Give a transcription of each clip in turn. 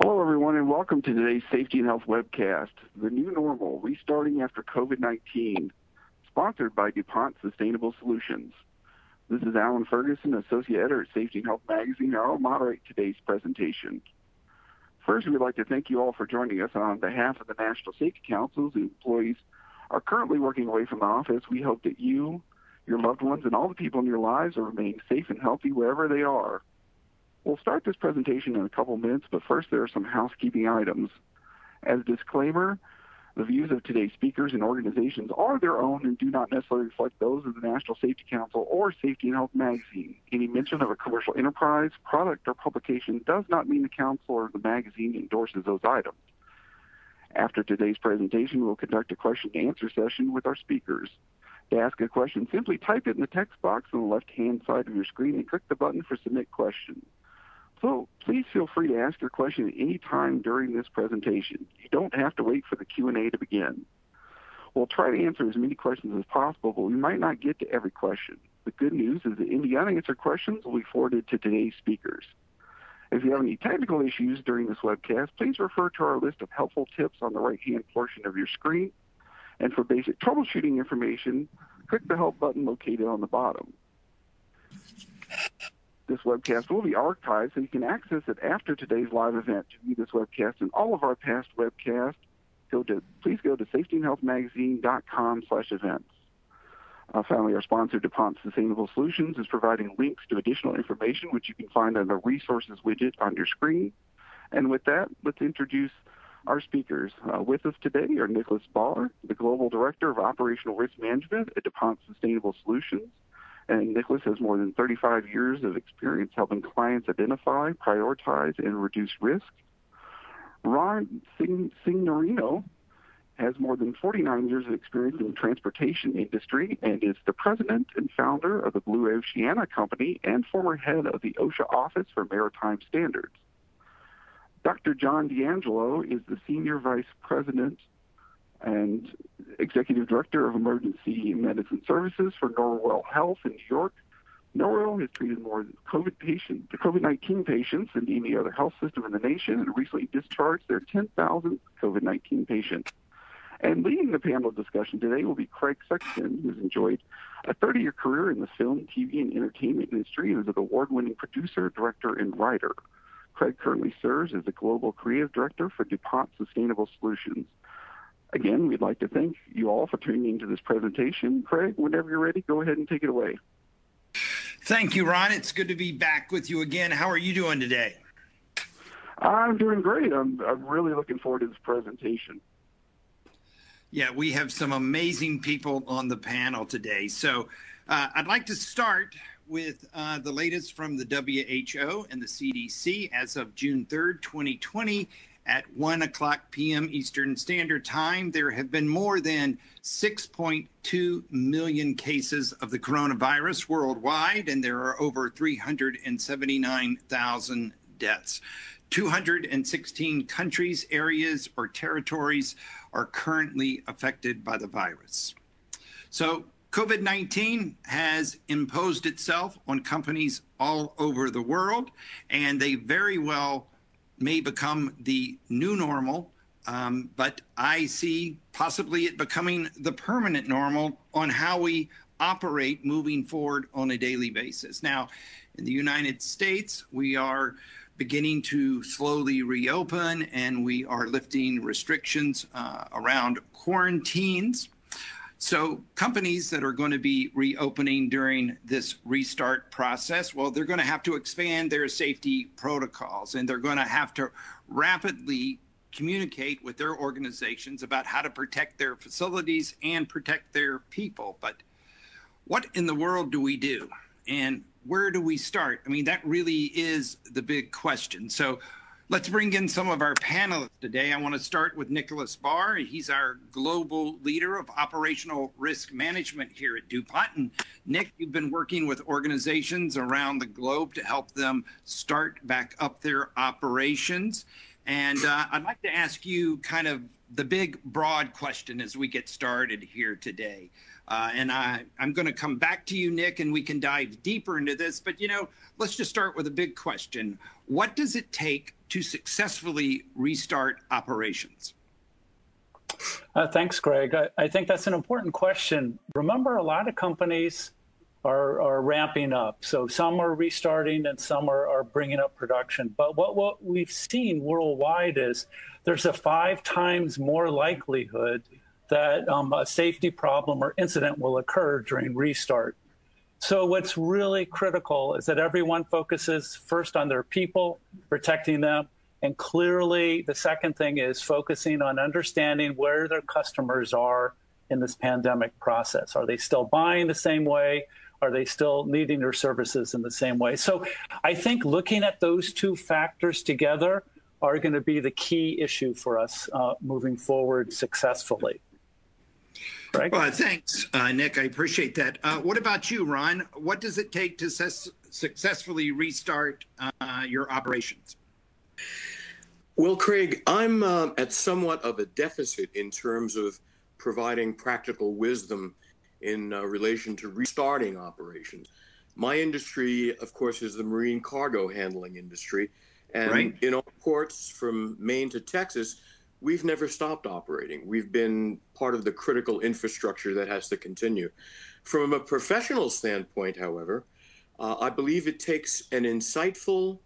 Hello, everyone, and welcome to today's Safety and Health webcast, The New Normal, Restarting After COVID-19, sponsored by DuPont Sustainable Solutions. This is Alan Ferguson, Associate Editor at Safety and Health Magazine, and I'll moderate today's presentation. First, we'd like to thank you all for joining us on behalf of the National Safety Council, employees are currently working away from the office. We hope that you, your loved ones, and all the people in your lives will remain safe and healthy wherever they are. We'll start this presentation in a couple minutes, but first there are some housekeeping items. As a disclaimer, the views of today's speakers and organizations are their own and do not necessarily reflect those of the National Safety Council or Safety and Health Magazine. Any mention of a commercial enterprise, product, or publication does not mean the council or the magazine endorses those items. After today's presentation, we'll conduct a question and answer session with our speakers. To ask a question, simply type it in the text box on the left-hand side of your screen and click the button for Submit Question. So please feel free to ask your question at any time during this presentation. You don't have to wait for the Q&A to begin. We'll try to answer as many questions as possible, but we might not get to every question. The good news is that any unanswered questions will be forwarded to today's speakers. If you have any technical issues during this webcast, please refer to our list of helpful tips on the right-hand portion of your screen. And for basic troubleshooting information, click the Help button located on the bottom. This webcast will be archived so you can access it after today's live event. To view this webcast and all of our past webcasts, go to please go to safetyandhealthmagazine.com slash events. Uh, finally, our sponsor, DuPont Sustainable Solutions, is providing links to additional information which you can find on the resources widget on your screen. And with that, let's introduce our speakers. Uh, with us today are Nicholas Barr, the Global Director of Operational Risk Management at DuPont Sustainable Solutions, and Nicholas has more than 35 years of experience helping clients identify, prioritize, and reduce risk. Ron Signorino has more than 49 years of experience in the transportation industry and is the president and founder of the Blue Oceana Company and former head of the OSHA Office for Maritime Standards. Dr. John D'Angelo is the senior vice president and Executive Director of Emergency Medicine Services for Northwell Health in New York. Northwell has treated more COVID patients, COVID-19 patients than any other health system in the nation, and recently discharged their 10,000th COVID-19 patient. And leading the panel discussion today will be Craig Sexton, who's enjoyed a 30-year career in the film, TV, and entertainment industry and is an award-winning producer, director, and writer. Craig currently serves as the Global Creative Director for DuPont Sustainable Solutions. Again, we'd like to thank you all for tuning into this presentation. Craig, whenever you're ready, go ahead and take it away. Thank you, Ron. It's good to be back with you again. How are you doing today? I'm doing great. I'm, I'm really looking forward to this presentation. Yeah, we have some amazing people on the panel today. So uh, I'd like to start with uh, the latest from the WHO and the CDC as of June 3rd, 2020 at 1 o'clock p.m. Eastern Standard Time, there have been more than 6.2 million cases of the coronavirus worldwide, and there are over 379,000 deaths. 216 countries, areas, or territories are currently affected by the virus. So, COVID 19 has imposed itself on companies all over the world, and they very well may become the new normal, um, but I see possibly it becoming the permanent normal on how we operate moving forward on a daily basis. Now, in the United States, we are beginning to slowly reopen and we are lifting restrictions uh, around quarantines. So, companies that are going to be reopening during this restart process, well, they're going to have to expand their safety protocols and they're going to have to rapidly communicate with their organizations about how to protect their facilities and protect their people. But what in the world do we do? And where do we start? I mean, that really is the big question. So, Let's bring in some of our panelists today. I want to start with Nicholas Barr. He's our global leader of operational risk management here at DuPont. And Nick, you've been working with organizations around the globe to help them start back up their operations. And uh, I'd like to ask you kind of the big, broad question as we get started here today. Uh, and I, I'm going to come back to you, Nick, and we can dive deeper into this. But, you know, let's just start with a big question. What does it take to successfully restart operations? Uh, thanks, Greg. I, I, think that's an important question. Remember, a lot of companies are, are ramping up. So some are restarting and some are, are bringing up production. But what, what we've seen worldwide is there's a five times more likelihood that um, a safety problem or incident will occur during restart. So, what's really critical is that everyone focuses first on their people, protecting them. And clearly, the second thing is focusing on understanding where their customers are in this pandemic process. Are they still buying the same way? Are they still needing your services in the same way? So, I think looking at those two factors together are going to be the key issue for us uh, moving forward successfully. Right. Well, thanks, uh, Nick. I appreciate that. Uh, what about you, Ron? What does it take to ses- successfully restart uh, your operations? Well, Craig, I'm uh, at somewhat of a deficit in terms of providing practical wisdom in uh, relation to restarting operations. My industry, of course, is the marine cargo handling industry. And right. in all ports from Maine to Texas, we've never stopped operating. We've been part of the critical infrastructure that has to continue. From a professional standpoint, however, uh, I believe it takes an insightful,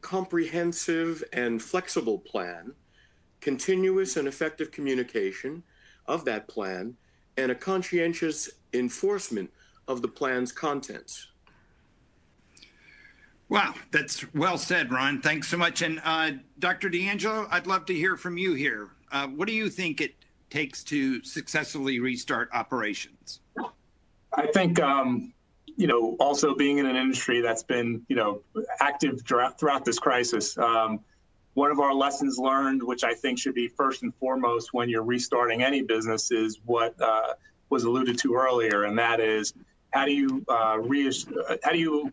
comprehensive, and flexible plan, continuous and effective communication of that plan, and a conscientious enforcement of the plan's contents. Wow, that's well said, Ron. Thanks so much. And uh, Dr. D'Angelo, I'd love to hear from you here. Uh, what do you think it takes to successfully restart operations? I think, um, you know, also being in an industry that's been, you know, active throughout this crisis, um, one of our lessons learned, which I think should be first and foremost when you're restarting any business, is what uh, was alluded to earlier, and that is how do you uh, how do you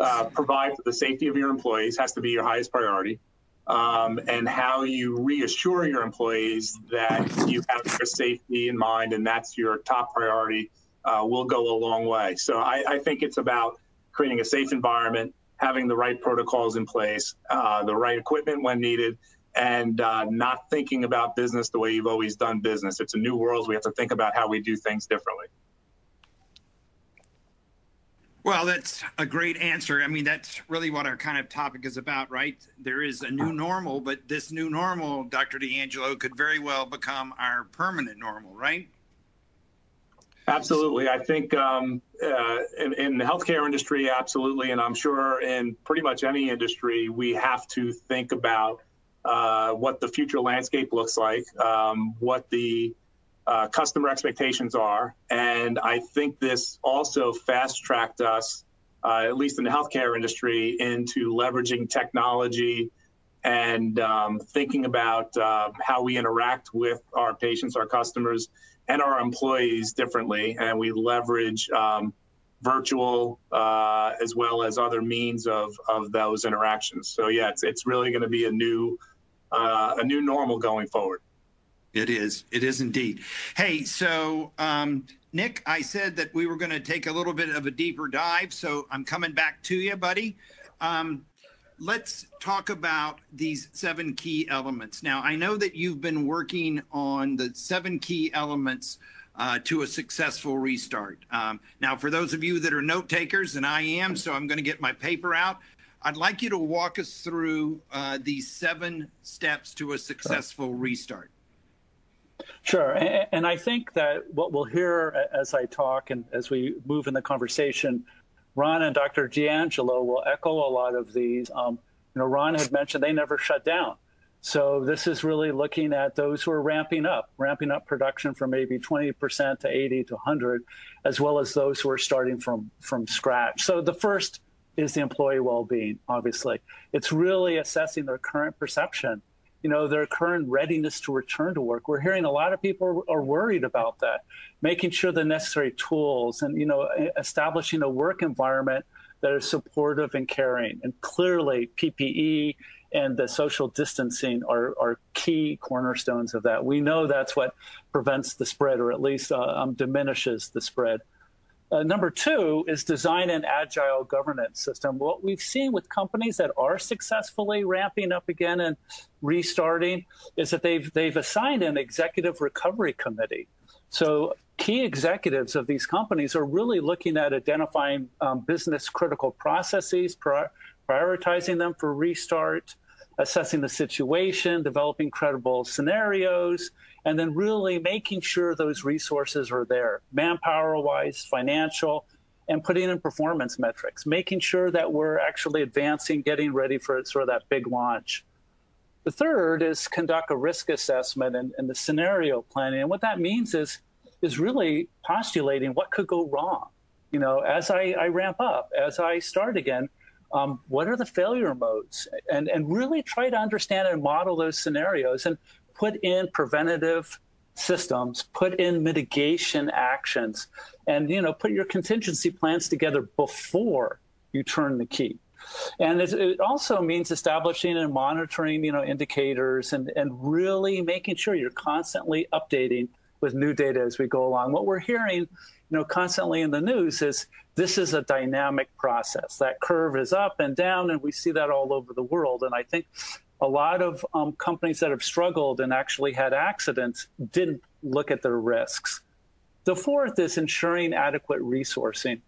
uh, provide for the safety of your employees has to be your highest priority. Um, and how you reassure your employees that you have their safety in mind and that's your top priority uh, will go a long way. So I, I, think it's about creating a safe environment, having the right protocols in place, uh, the right equipment when needed, and uh, not thinking about business the way you've always done business. It's a new world. We have to think about how we do things differently. Well, that's a great answer. I mean, that's really what our kind of topic is about, right? There is a new normal, but this new normal, Dr. D'Angelo, could very well become our permanent normal, right? Absolutely. I think um, uh, in, in, the healthcare industry, absolutely. And I'm sure in pretty much any industry, we have to think about uh, what the future landscape looks like, um, what the uh, customer expectations are. And I think this also fast tracked us, uh, at least in the healthcare industry, into leveraging technology and um, thinking about uh, how we interact with our patients, our customers, and our employees differently. And we leverage um, virtual uh, as well as other means of, of those interactions. So yeah, it's, it's really going to be a new uh, a new normal going forward. It is. It is indeed. Hey, so um, Nick, I said that we were going to take a little bit of a deeper dive, so I'm coming back to you, buddy. Um, let's talk about these seven key elements. Now, I know that you've been working on the seven key elements uh, to a successful restart. Um, now, for those of you that are note takers, and I am, so I'm going to get my paper out. I'd like you to walk us through uh, these seven steps to a successful restart. Sure. And I think that what we'll hear as I talk and as we move in the conversation, Ron and Dr. D'Angelo will echo a lot of these. Um, you know, Ron had mentioned they never shut down. So this is really looking at those who are ramping up, ramping up production from maybe 20% to 80 to 100, as well as those who are starting from, from scratch. So the first is the employee well-being, obviously. It's really assessing their current perception you know, their current readiness to return to work. We're hearing a lot of people are worried about that, making sure the necessary tools and, you know, establishing a work environment that is supportive and caring. And clearly, PPE and the social distancing are, are key cornerstones of that. We know that's what prevents the spread, or at least uh, um, diminishes the spread. Uh, number two is design an agile governance system. What we've seen with companies that are successfully ramping up again and restarting is that they've they've assigned an executive recovery committee. So key executives of these companies are really looking at identifying um, business critical processes, prioritizing them for restart, assessing the situation, developing credible scenarios, and then really making sure those resources are there, manpower wise, financial, and putting in performance metrics, making sure that we're actually advancing, getting ready for sort of that big launch. The third is conduct a risk assessment and, and the scenario planning. And what that means is, is really postulating what could go wrong. You know, as I, I ramp up, as I start again, um, what are the failure modes? And, and really try to understand and model those scenarios and put in preventative systems put in mitigation actions and you know put your contingency plans together before you turn the key. And it also means establishing and monitoring you know indicators and, and really making sure you're constantly updating with new data as we go along. What we're hearing you know constantly in the news is this is a dynamic process. That curve is up and down, and we see that all over the world. And I think a lot of um, companies that have struggled and actually had accidents didn't look at their risks. The fourth is ensuring adequate resourcing.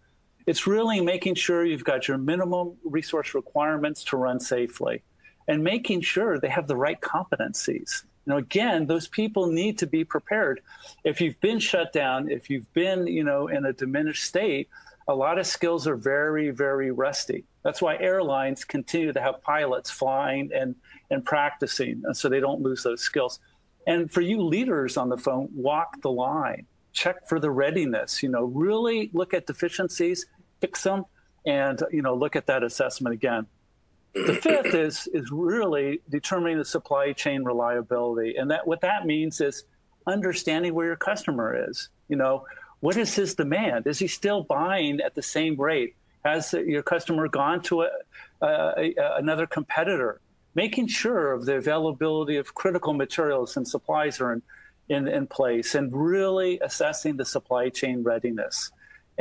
It's really making sure you've got your minimum resource requirements to run safely and making sure they have the right competencies. You know, again, those people need to be prepared. If you've been shut down, if you've been, you know, in a diminished state, a lot of skills are very, very rusty. That's why airlines continue to have pilots flying and, and practicing, so they don't lose those skills. And for you leaders on the phone, walk the line, check for the readiness. You know, really look at deficiencies, fix them, and you know, look at that assessment again. The fifth is is really determining the supply chain reliability, and that what that means is understanding where your customer is. You know, what is his demand? Is he still buying at the same rate? Has your customer gone to a, a, a, another competitor? Making sure of the availability of critical materials and supplies are in, in, in place, and really assessing the supply chain readiness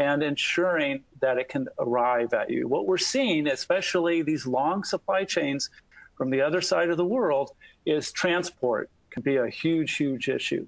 and ensuring that it can arrive at you. What we're seeing, especially these long supply chains from the other side of the world, is transport can be a huge, huge issue.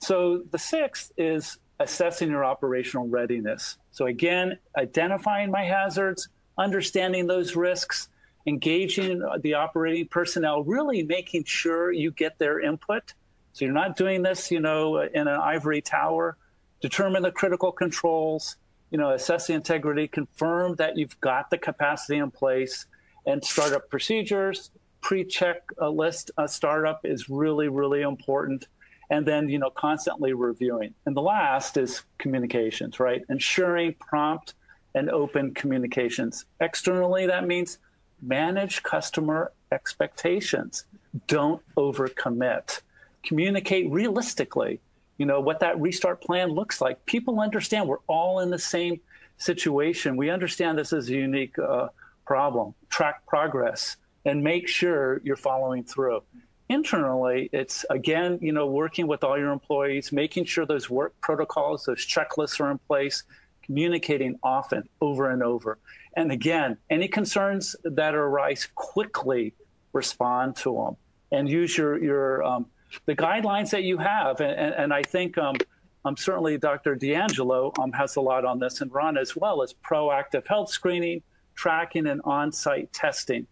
So the sixth is assessing your operational readiness. So, again, identifying my hazards, understanding those risks, engaging the operating personnel, really making sure you get their input. So, you're not doing this, you know, in an ivory tower. Determine the critical controls, you know, assess the integrity, confirm that you've got the capacity in place, and startup procedures. Pre check a list a startup is really, really important. And then you know constantly reviewing. And the last is communications right? Ensuring prompt and open communications. Externally that means manage customer expectations. Don't overcommit. Communicate realistically you know what that restart plan looks like. People understand we're all in the same situation. We understand this is a unique uh, problem. Track progress and make sure you're following through. Internally it's again you know working with all your employees making sure those work protocols those checklists are in place communicating often over and over. And again any concerns that arise quickly respond to them and use your your um, the guidelines that you have and, and, and i think um, um, certainly dr d'angelo um, has a lot on this and ron as well as proactive health screening tracking and on-site testing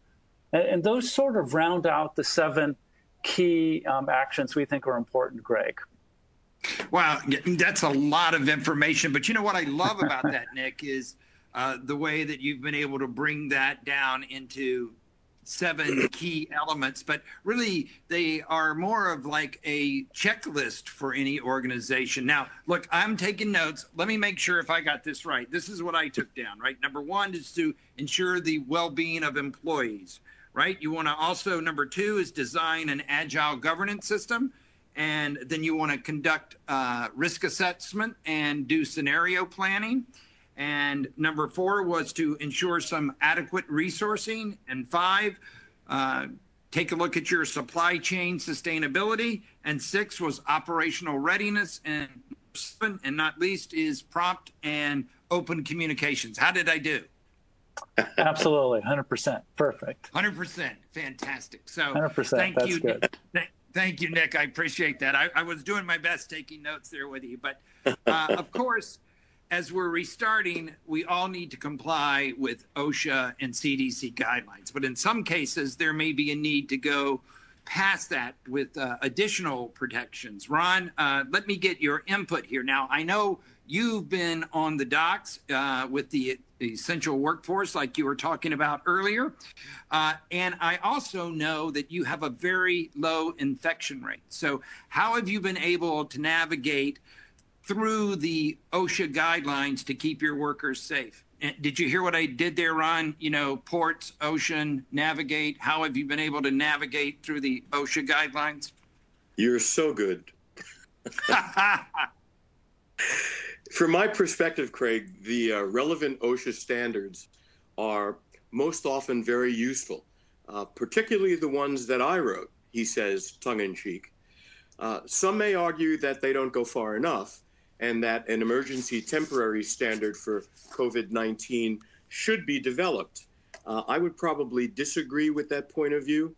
and, and those sort of round out the seven key um, actions we think are important, Greg. Wow, that's a lot of information. But you know what I love about that, Nick, is uh, the way that you've been able to bring that down into seven key elements. But really, they are more of like a checklist for any organization. Now, look, I'm taking notes. Let me make sure if I got this right. This is what I took down, right? Number one is to ensure the well being of employees right? You want to also, number two, is design an agile governance system. And then you want to conduct uh, risk assessment and do scenario planning. And number four was to ensure some adequate resourcing. And five, uh, take a look at your supply chain sustainability. And six was operational readiness. And seven, and not least, is prompt and open communications. How did I do? Absolutely, 100%. Perfect. 100%. Fantastic. So 100%. thank you. Th- Thank you, Nick. I appreciate that. I, I was doing my best taking notes there with you. But uh, of course, as we're restarting, we all need to comply with OSHA and CDC guidelines. But in some cases, there may be a need to go past that with uh, additional protections. Ron, uh, let me get your input here. Now, I know you've been on the docks uh, with the essential workforce, like you were talking about earlier. Uh, and I also know that you have a very low infection rate. So, how have you been able to navigate through the OSHA guidelines to keep your workers safe? And did you hear what I did there, Ron? You know, ports, ocean, navigate. How have you been able to navigate through the OSHA guidelines? You're so good. From my perspective, Craig, the uh, relevant OSHA standards are most often very useful, uh, particularly the ones that I wrote, he says, tongue in cheek. Uh, some may argue that they don't go far enough and that an emergency temporary standard for COVID 19 should be developed. Uh, I would probably disagree with that point of view.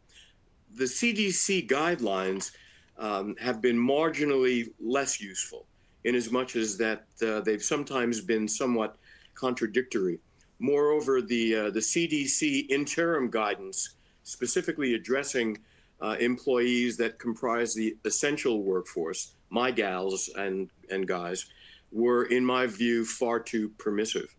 The CDC guidelines um, have been marginally less useful in as much as that uh, they've sometimes been somewhat contradictory. Moreover, the, uh, the CDC interim guidance, specifically addressing uh, employees that comprise the essential workforce, my gals and, and guys, were, in my view, far too permissive.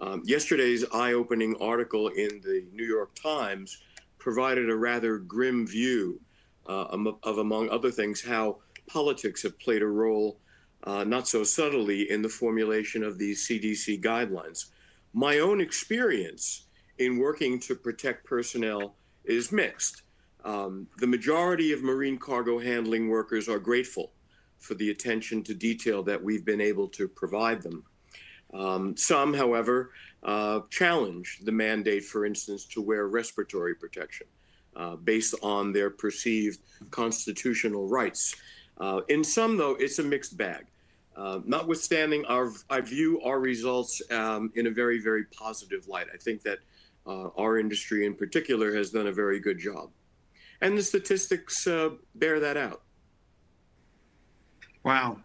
Um, yesterday's eye opening article in the New York Times provided a rather grim view uh, of, among other things, how politics have played a role uh, not so subtly in the formulation of these CDC guidelines. My own experience in working to protect personnel is mixed. Um, the majority of marine cargo handling workers are grateful for the attention to detail that we've been able to provide them. Um, some, however, uh, challenge the mandate, for instance, to wear respiratory protection uh, based on their perceived constitutional rights. Uh, in some, though, it's a mixed bag. Uh, notwithstanding, our, I view our results um, in a very, very positive light. I think that uh, our industry in particular has done a very good job. And the statistics uh, bear that out. Wow.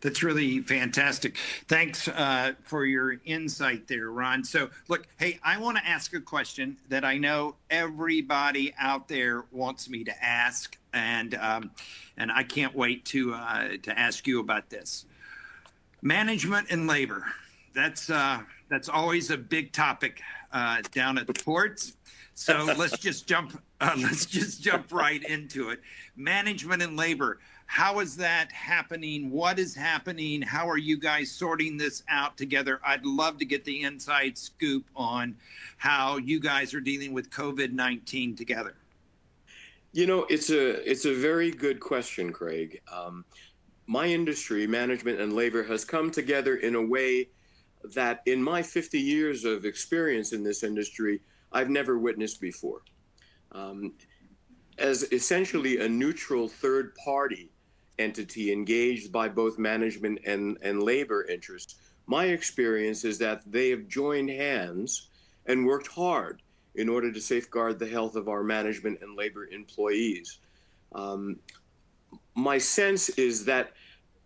That's really fantastic. Thanks uh, for your insight there, Ron. So, look, hey, I want to ask a question that I know everybody out there wants me to ask, and um, and I can't wait to uh, to ask you about this. Management and labor. That's uh, that's always a big topic uh, down at the ports. So let's just jump. Uh, let's just jump right into it. Management and labor. How is that happening? What is happening? How are you guys sorting this out together? I'd love to get the inside scoop on how you guys are dealing with COVID 19 together. You know, it's a it's a very good question, Craig. Um, my industry, management and labor, has come together in a way that, in my 50 years of experience in this industry, I've never witnessed before. Um, as essentially a neutral third party entity engaged by both management and, and labor interests, my experience is that they have joined hands and worked hard in order to safeguard the health of our management and labor employees. Um, my sense is that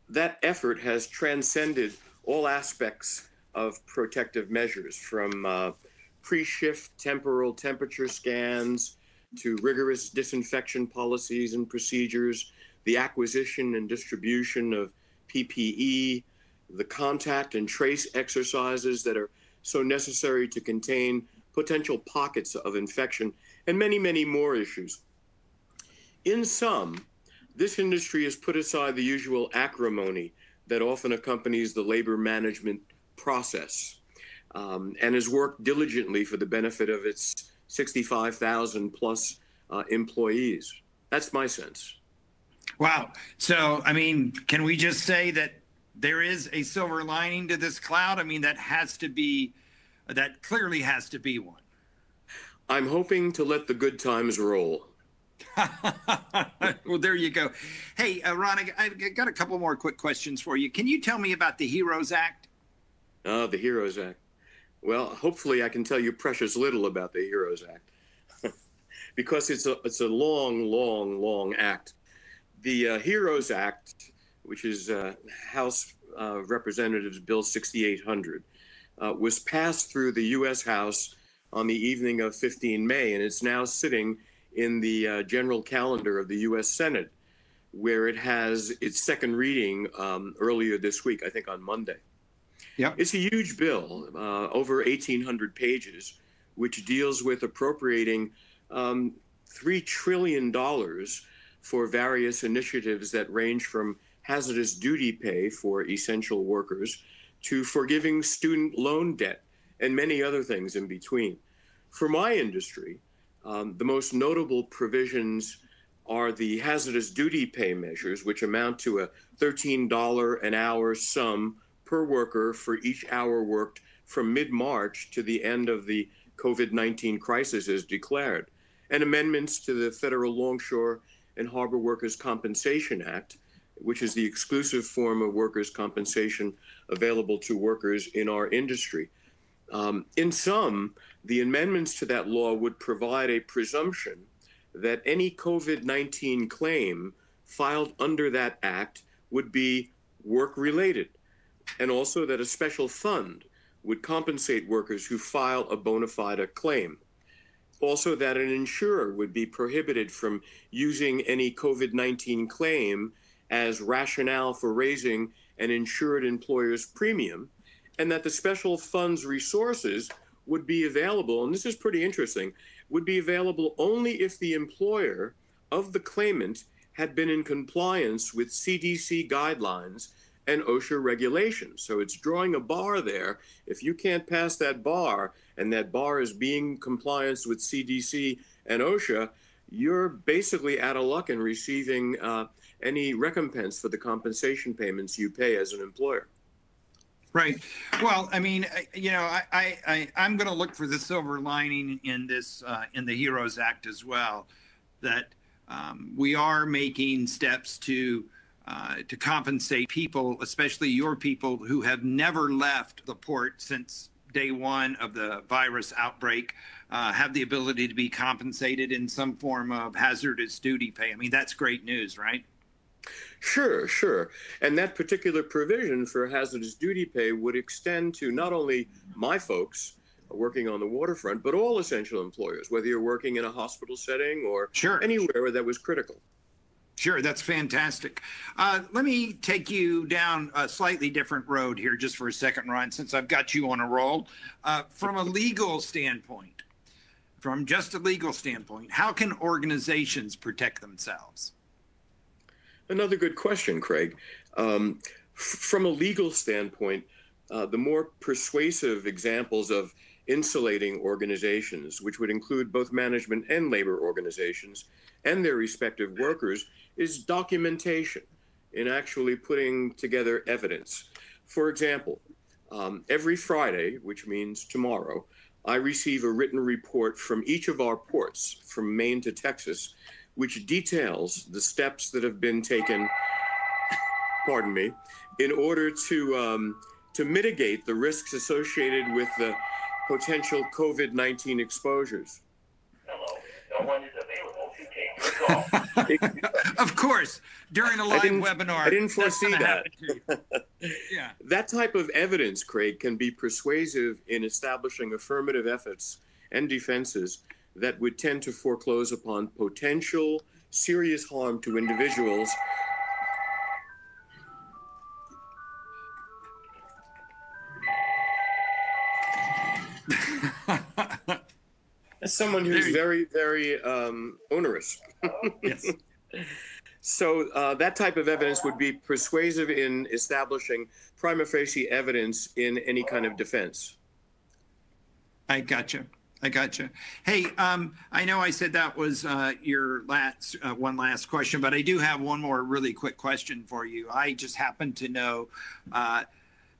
that effort has transcended all aspects of protective measures from uh, pre shift temporal temperature scans to rigorous disinfection policies and procedures the acquisition and distribution of PPE, the contact and trace exercises that are so necessary to contain potential pockets of infection, and many, many more issues. In sum, this industry has put aside the usual acrimony that often accompanies the labor management process um, and has worked diligently for the benefit of its 65,000 plus uh, employees. That's my sense. Wow. So, I mean, can we just say that there is a silver lining to this cloud? I mean, that has to be, that clearly has to be one. I'm hoping to let the good times roll. well, there you go. Hey, uh, Ron, I, have got a couple more quick questions for you. Can you tell me about the HEROES Act? Oh, the HEROES Act. Well, hopefully, I can tell you precious little about the HEROES Act because it's a it's a long, long, long act. The uh, HEROES Act, which is uh, House uh, Representatives Bill 6800, uh, was passed through the U.S. House on the evening of 15 May, and it's now sitting in the uh, general calendar of the U.S. Senate, where it has its second reading um, earlier this week, I think on Monday. Yeah, It's a huge bill, uh, over 1,800 pages, which deals with appropriating um, $3 trillion for various initiatives that range from hazardous duty pay for essential workers to forgiving student loan debt and many other things in between. For my industry, um, the most notable provisions are the hazardous duty pay measures, which amount to a $13 an hour sum per worker for each hour worked from mid March to the end of the COVID 19 crisis as declared, and amendments to the Federal Longshore and Harbor Workers Compensation Act, which is the exclusive form of workers' compensation available to workers in our industry. Um, in sum, the amendments to that law would provide a presumption that any COVID 19 claim filed under that act would be work related, and also that a special fund would compensate workers who file a bona fide claim. Also, that an insurer would be prohibited from using any COVID 19 claim as rationale for raising an insured employer's premium, and that the special fund's resources would be available, and this is pretty interesting, would be available only if the employer of the claimant had been in compliance with CDC guidelines and OSHA regulations. So it's drawing a bar there. If you can't pass that bar, and that bar is being compliance with CDC and OSHA, you're basically out of luck in receiving uh, any recompense for the compensation payments you pay as an employer. Right. Well, I mean, you know, I, I, I am going to look for the silver lining in this uh, in the HEROES Act as well, that um, we are making steps to uh, to compensate people, especially your people who have never left the port since day one of the virus outbreak, uh, have the ability to be compensated in some form of hazardous duty pay. I mean, that's great news, right? Sure, sure. And that particular provision for hazardous duty pay would extend to not only my folks working on the waterfront, but all essential employers, whether you're working in a hospital setting or sure. anywhere that was critical. Sure, that's fantastic. Uh, let me take you down a slightly different road here just for a second, Ron, since I've got you on a roll. Uh, from a legal standpoint, from just a legal standpoint, how can organizations protect themselves? Another good question, Craig. Um, f- from a legal standpoint, uh, the more persuasive examples of insulating organizations, which would include both management and labor organizations and their respective workers, is documentation in actually putting together evidence. For example, um, every Friday, which means tomorrow, I receive a written report from each of our ports, from Maine to Texas, which details the steps that have been taken, pardon me, in order to, um, to mitigate the risks associated with the potential COVID 19 exposures. Hello, one is available to take your call. of course, during a live webinar. I didn't foresee that. yeah. That type of evidence, Craig, can be persuasive in establishing affirmative efforts and defenses that would tend to foreclose upon potential serious harm to individuals. As someone who's very, very um, onerous. yes. So uh, that type of evidence would be persuasive in establishing prima facie evidence in any kind of defense. I gotcha. I gotcha. Hey, um, I know I said that was uh, your last uh, one last question, but I do have one more really quick question for you. I just happen to know uh,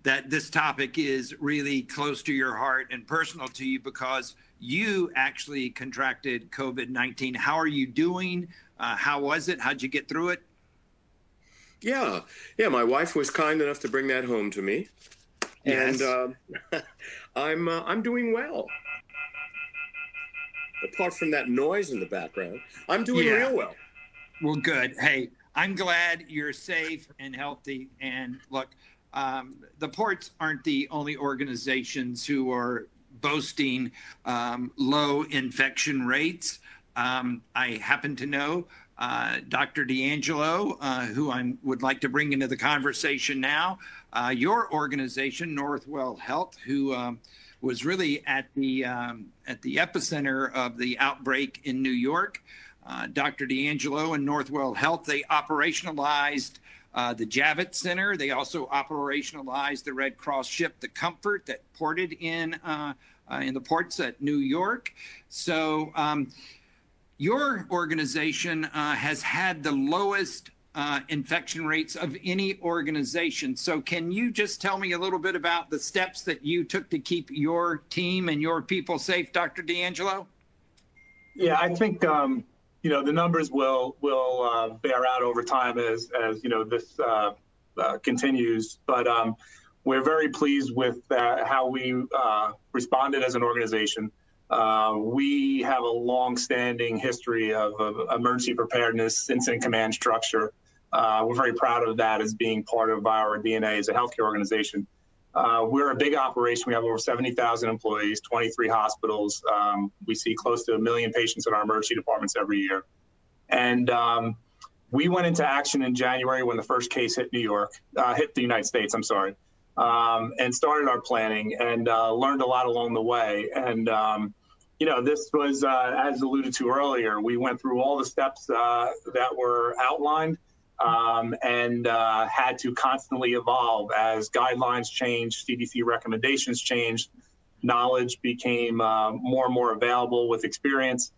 that this topic is really close to your heart and personal to you because you actually contracted COVID 19. How are you doing? Uh, how was it? How'd you get through it? Yeah, yeah. My wife was kind enough to bring that home to me, Yes. and uh, I'm uh, I'm doing well. Apart from that noise in the background, I'm doing Yeah. real well. Well, good. Hey, I'm glad you're safe and healthy. And look, um, the ports aren't the only organizations who are boasting um, low infection rates. Um, I happen to know uh, Dr. D'Angelo, uh, who I would like to bring into the conversation now. Uh, your organization, Northwell Health, who um, was really at the um, at the epicenter of the outbreak in New York. Uh, Dr. D'Angelo and Northwell Health, they operationalized uh, the Javits Center. They also operationalized the Red Cross ship, the Comfort, that ported in uh, in the ports at New York. So um, your organization uh, has had the lowest uh, infection rates of any organization. So, can you just tell me a little bit about the steps that you took to keep your team and your people safe, Dr. D'Angelo? Yeah, I think um, you know the numbers will will uh, bear out over time as as you know this uh, uh, continues. But um, we're very pleased with uh, how we uh, responded as an organization. Uh, we have a long-standing history of, of emergency preparedness, incident command structure. Uh, we're very proud of that as being part of our DNA as a healthcare organization. We're a big operation. We have over 70,000 employees, 23 hospitals. Um, we see close to a million patients in our emergency departments every year. And um, we went into action in January when the first case hit New York, uh, hit the United States, I'm sorry, um, and started our planning and uh, learned a lot along the way. And, um, you know, this was, uh, as alluded to earlier, we went through all the steps uh, that were outlined um, and uh, had to constantly evolve as guidelines changed, CDC recommendations changed, knowledge became uh, more and more available with experience.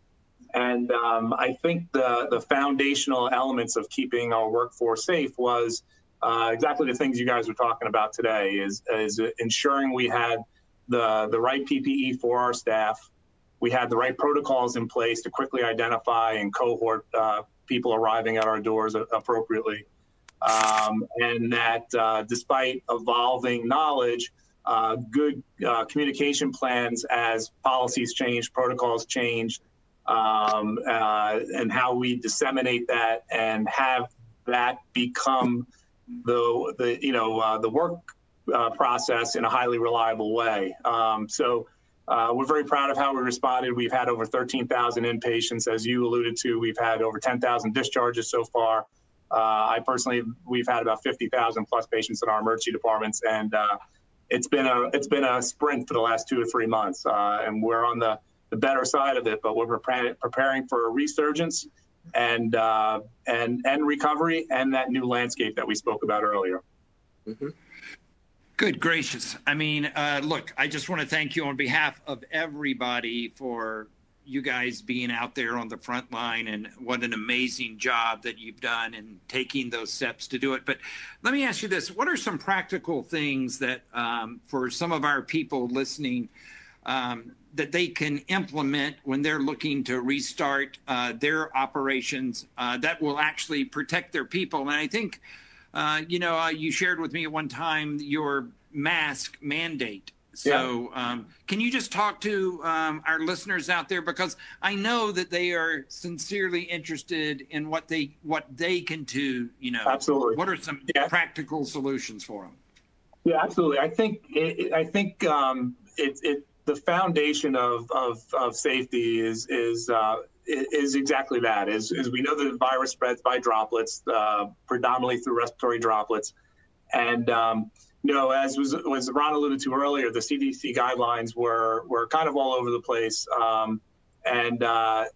And um, I think the, the foundational elements of keeping our workforce safe was uh, exactly the things you guys were talking about today is, is ensuring we had the, the right PPE for our staff. We had the right protocols in place to quickly identify and cohort uh, people arriving at our doors appropriately. Um, and that uh, despite evolving knowledge, uh, good uh, communication plans as policies change, protocols change, um, uh, and how we disseminate that and have that become the, the you know, uh, the work uh, process in a highly reliable way. Um, so uh, we're very proud of how we responded. We've had over 13,000 inpatients, as you alluded to. We've had over 10,000 discharges so far. Uh, I personally, we've had about 50,000 plus patients in our emergency departments, and uh, it's been a it's been a sprint for the last two or three months, uh, and we're on the the better side of it. But we're preparing preparing for a resurgence and uh, and and recovery and that new landscape that we spoke about earlier. Mm-hmm. Good gracious. I mean, uh, look, I just want to thank you on behalf of everybody for you guys being out there on the front line and what an amazing job that you've done in taking those steps to do it. But let me ask you this what are some practical things that um, for some of our people listening um, that they can implement when they're looking to restart uh, their operations uh, that will actually protect their people? And I think. Uh, you know, uh, you shared with me at one time your mask mandate. So, yeah. um, can you just talk to um, our listeners out there because I know that they are sincerely interested in what they what they can do. You know, absolutely. What are some yeah. practical solutions for them? Yeah, absolutely. I think it, I think um, it, it the foundation of, of, of safety is is uh, is exactly that. Is, is we know the virus spreads by droplets, uh, predominantly through respiratory droplets, and um, you know, as was was Ron alluded to earlier, the CDC guidelines were were kind of all over the place, um, and uh,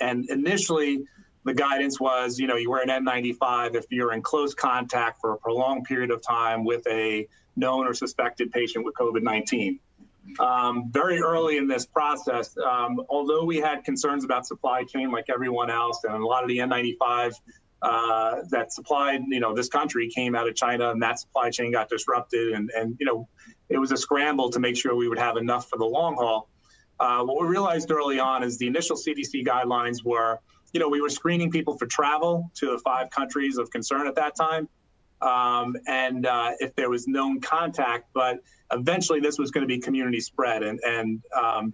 and initially the guidance was, you know, you wear an N95 if you're in close contact for a prolonged period of time with a known or suspected patient with COVID-19 um, very early in this process, um, although we had concerns about supply chain like everyone else, and a lot of the N95 uh, that supplied, you know, this country came out of China, and that supply chain got disrupted, and and you know, it was a scramble to make sure we would have enough for the long haul. Uh, what we realized early on is the initial CDC guidelines were, you know, we were screening people for travel to the five countries of concern at that time. Um, and uh, if there was known contact, but eventually this was going to be community spread. And, and um,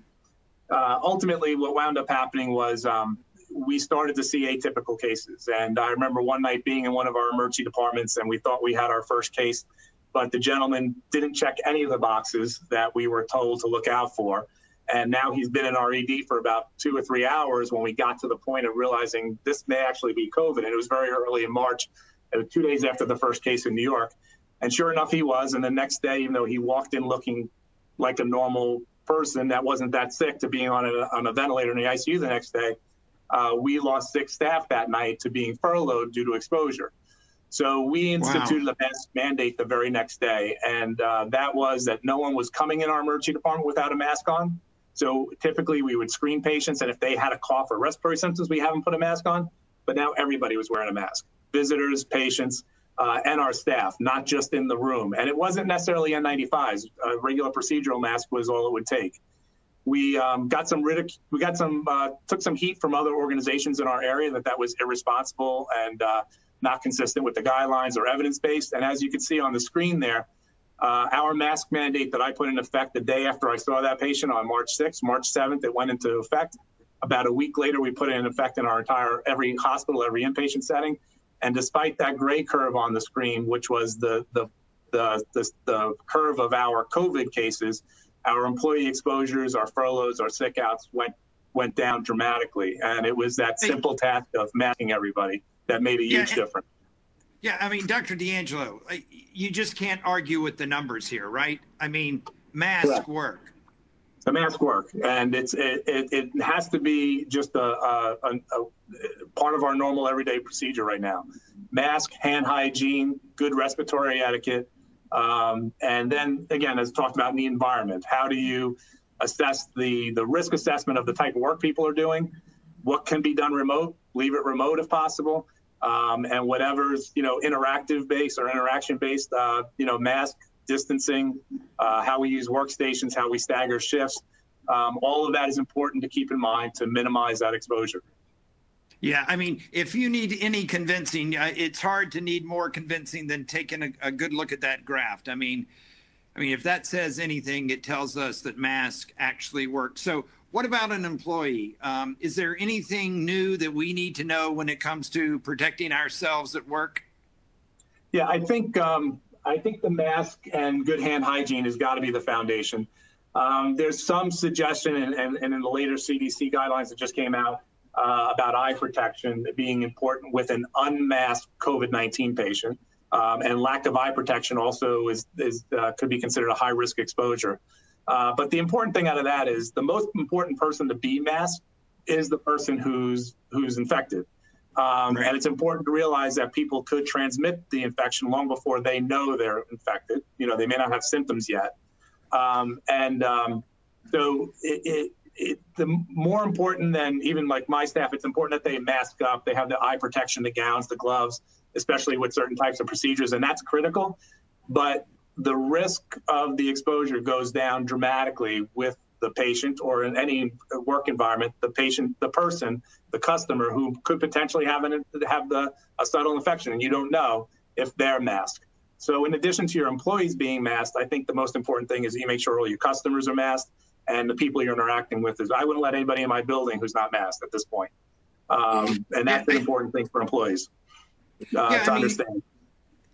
uh, ultimately, what wound up happening was um, we started to see atypical cases. And I remember one night being in one of our emergency departments, and we thought we had our first case, but the gentleman didn't check any of the boxes that we were told to look out for. And now he's been in our ED for about two or three hours when we got to the point of realizing this may actually be COVID. And it was very early in March, two days after the first case in New York. And sure enough, he was. And the next day, even though he walked in looking like a normal person that wasn't that sick to being on a, on a ventilator in the ICU the next day, uh, we lost six staff that night to being furloughed due to exposure. So we instituted wow. a mask mandate the very next day, and uh, that was that no one was coming in our emergency department without a mask on. So typically we would screen patients, and if they had a cough or respiratory symptoms, we haven't put a mask on. But now everybody was wearing a mask: visitors, patients, uh, and our staff, not just in the room. And it wasn't necessarily N95s. A regular procedural mask was all it would take. We um, got some ridic- we got some uh, took some heat from other organizations in our area that that was irresponsible and uh, not consistent with the guidelines or evidence based. And as you can see on the screen there, uh, our mask mandate that I put in effect the day after I saw that patient on March 6th, March 7th, it went into effect. About a week later, we put it in effect in our entire every hospital, every inpatient setting. And despite that gray curve on the screen, which was the the the, the, the curve of our COVID cases, our employee exposures, our furloughs, our sick outs went went down dramatically. And it was that simple task of masking everybody that made a huge difference. Yeah, I mean, Dr. D'Angelo, you just can't argue with the numbers here, right? I mean, mask Correct. work. The mask work, and it's it, it, it has to be just a, a, a, part of our normal everyday procedure right now. Mask, hand hygiene, good respiratory etiquette, um, and then again, as talked about in the environment, how do you assess the the risk assessment of the type of work people are doing? What can be done remote? Leave it remote if possible um, and whatever's you know interactive based or interaction based, uh, you know, mask distancing, uh, how we use workstations, how we stagger shifts. Um, all of that is important to keep in mind to minimize that exposure. Yeah, I mean, if you need any convincing, uh, it's hard to need more convincing than taking a, a good look at that graft. I mean, I mean, if that says anything, it tells us that mask actually works. So, what about an employee? Um, is there anything new that we need to know when it comes to protecting ourselves at work? Yeah, I think um, I think the mask and good hand hygiene has got to be the foundation. Um, there's some suggestion, and, in the later CDC guidelines that just came out uh, about eye protection being important with an unmasked COVID-19 patient, um, and lack of eye protection also is, is uh, could be considered a high risk exposure. Uh, but the important thing out of that is the most important person to be masked is the person who's who's infected. Um, right. And it's important to realize that people could transmit the infection long before they know they're infected. You know, they may not have symptoms yet. Um, and um, so it, it, it, the more important than even like my staff, it's important that they mask up. They have the eye protection, the gowns, the gloves, especially with certain types of procedures, and that's critical. But the risk of the exposure goes down dramatically with the patient or in any work environment, the patient, the person, the customer who could potentially have an have the a subtle infection, and you don't know if they're masked. So, in addition to your employees being masked, I think the most important thing is you make sure all your customers are masked and the people you're interacting with is. I wouldn't let anybody in my building who's not masked at this point, um, and that's an important thing for employees uh, yeah, to I understand. Mean,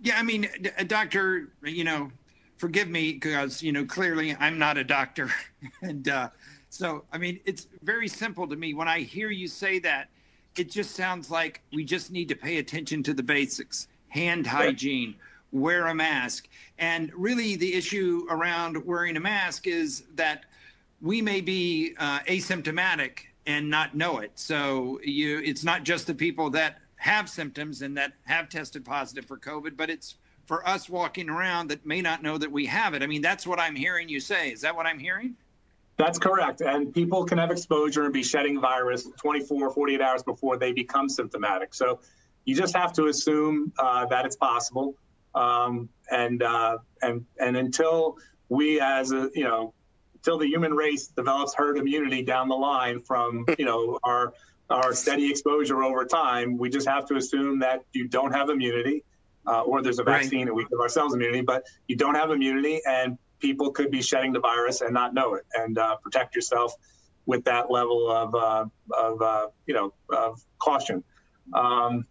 yeah, I mean, doctor, you know, forgive me because you know clearly I'm not a doctor, and uh, so I mean it's very simple to me when I hear you say that. It just sounds like we just need to pay attention to the basics: hand hygiene, wear a mask, and really the issue around wearing a mask is that we may be uh, asymptomatic and not know it. So you, it's not just the people that have symptoms and that have tested positive for COVID, but it's for us walking around that may not know that we have it. I mean, that's what I'm hearing you say. Is that what I'm hearing? That's correct. And people can have exposure and be shedding virus 24, 48 hours before they become symptomatic. So you just have to assume uh, that it's possible. Um, and, uh, and, and until we as a, you know, until the human race develops herd immunity down the line from you know our our steady exposure over time. We just have to assume that you don't have immunity, uh, or there's a vaccine right. and we give ourselves immunity, but you don't have immunity, and people could be shedding the virus and not know it, and uh, protect yourself with that level of uh, of uh, you know of caution. Um,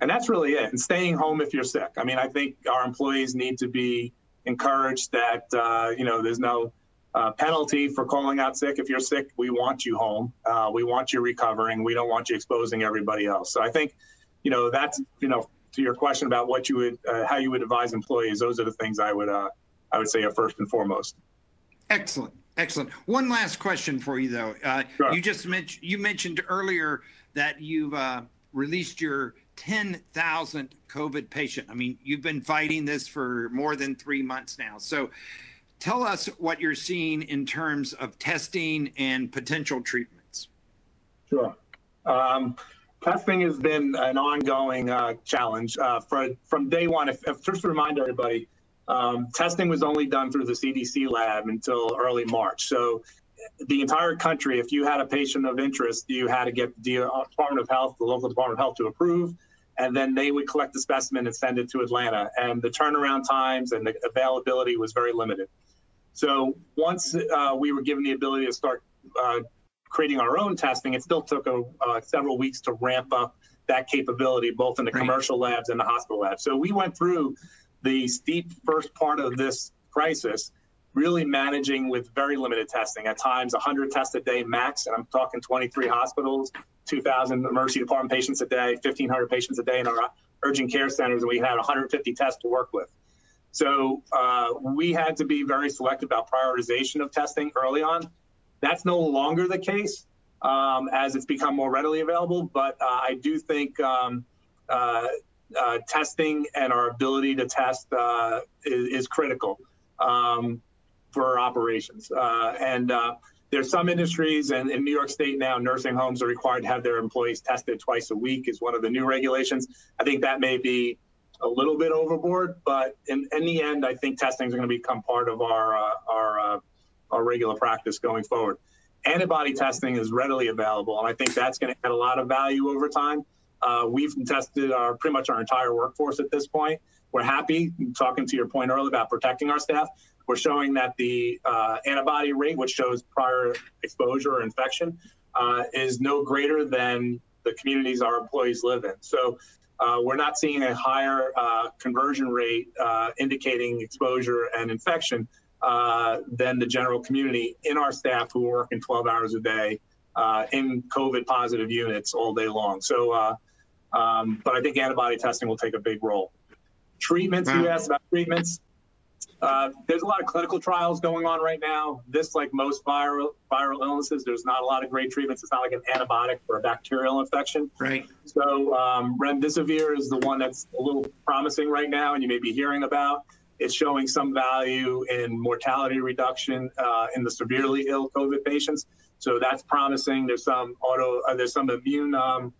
and that's really it. And staying home if you're sick. I mean, I think our employees need to be encouraged that uh, you know there's no uh, penalty for calling out sick. If you're sick, we want you home. Uh, we want you recovering. We don't want you exposing everybody else. So I think, you know, that's you know to your question about what you would uh, how you would advise employees. Those are the things I would uh, I would say are first and foremost. Excellent. Excellent. One last question for you, though. Uh, sure. You just mentioned you mentioned earlier that you've uh, released your 10,000 COVID patient. I mean, you've been fighting this for more than three months now. So tell us what you're seeing in terms of testing and potential treatments. Sure. Um, testing has been an ongoing uh, challenge uh, for, from day one. If, if, just to remind everybody, um, testing was only done through the CDC lab until early March. So the entire country, if you had a patient of interest, you had to get the Department of Health, the local Department of Health to approve and then they would collect the specimen and send it to Atlanta. And the turnaround times and the availability was very limited. So once uh, we were given the ability to start uh, creating our own testing, it still took a, uh, several weeks to ramp up that capability, both in the right. commercial labs and the hospital labs. So we went through the steep first part of this crisis, really managing with very limited testing. At times, 100 tests a day max, and I'm talking 23 hospitals, 2,000 emergency department patients a day, 1,500 patients a day in our urgent care centers, and we had 150 tests to work with. So uh, we had to be very selective about prioritization of testing early on. That's no longer the case um, as it's become more readily available, but uh, I do think um, uh, uh testing and our ability to test uh, is, is, critical um, for operations. Uh, and there's some industries, and in New York State now, nursing homes are required to have their employees tested twice a week, is one of the new regulations. I think that may be a little bit overboard, but in, in the end, I think testing is going to become part of our uh, our uh, our regular practice going forward. Antibody testing is readily available, and I think that's going to add a lot of value over time. Uh, we've tested our pretty much our entire workforce at this point. We're happy. Talking to your point earlier about protecting our staff, we're showing that the uh, antibody rate, which shows prior exposure or infection, uh, is no greater than the communities our employees live in. So uh, we're not seeing a higher uh, conversion rate uh, indicating exposure and infection uh, than the general community in our staff who are working 12 hours a day in COVID positive units all day long. So, um, but I think antibody testing will take a big role. Treatments, you asked about treatments. Uh, there's a lot of clinical trials going on right now. This, like most viral viral illnesses, there's not a lot of great treatments. It's not like an antibiotic for a bacterial infection. Right. So um, remdesivir is the one that's a little promising right now, and you may be hearing about. It's showing some value in mortality reduction uh, in the severely ill COVID patients. So that's promising. There's some auto, uh, there's some immune um,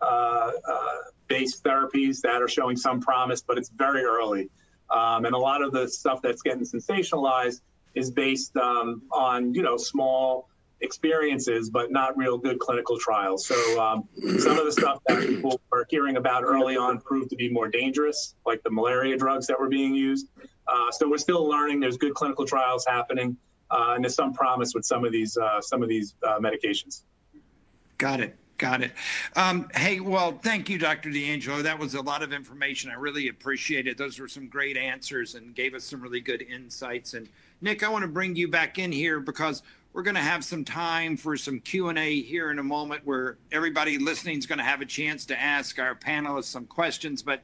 uh, uh, based therapies that are showing some promise, but it's very early. Um, and a lot of the stuff that's getting sensationalized is based um, on, you know, small experiences, but not real good clinical trials. So um, some of the stuff that people are hearing about early on proved to be more dangerous, like the malaria drugs that were being used. Uh, so we're still learning. There's good clinical trials happening, uh, and there's some promise with some of these uh, some of these uh, medications. Got it. Got it. Um, hey, well, thank you, Dr. D'Angelo. That was a lot of information. I really appreciate it. Those were some great answers and gave us some really good insights. And Nick, I want to bring you back in here because we're going to have some time for some Q&A here in a moment where everybody listening is going to have a chance to ask our panelists some questions. But,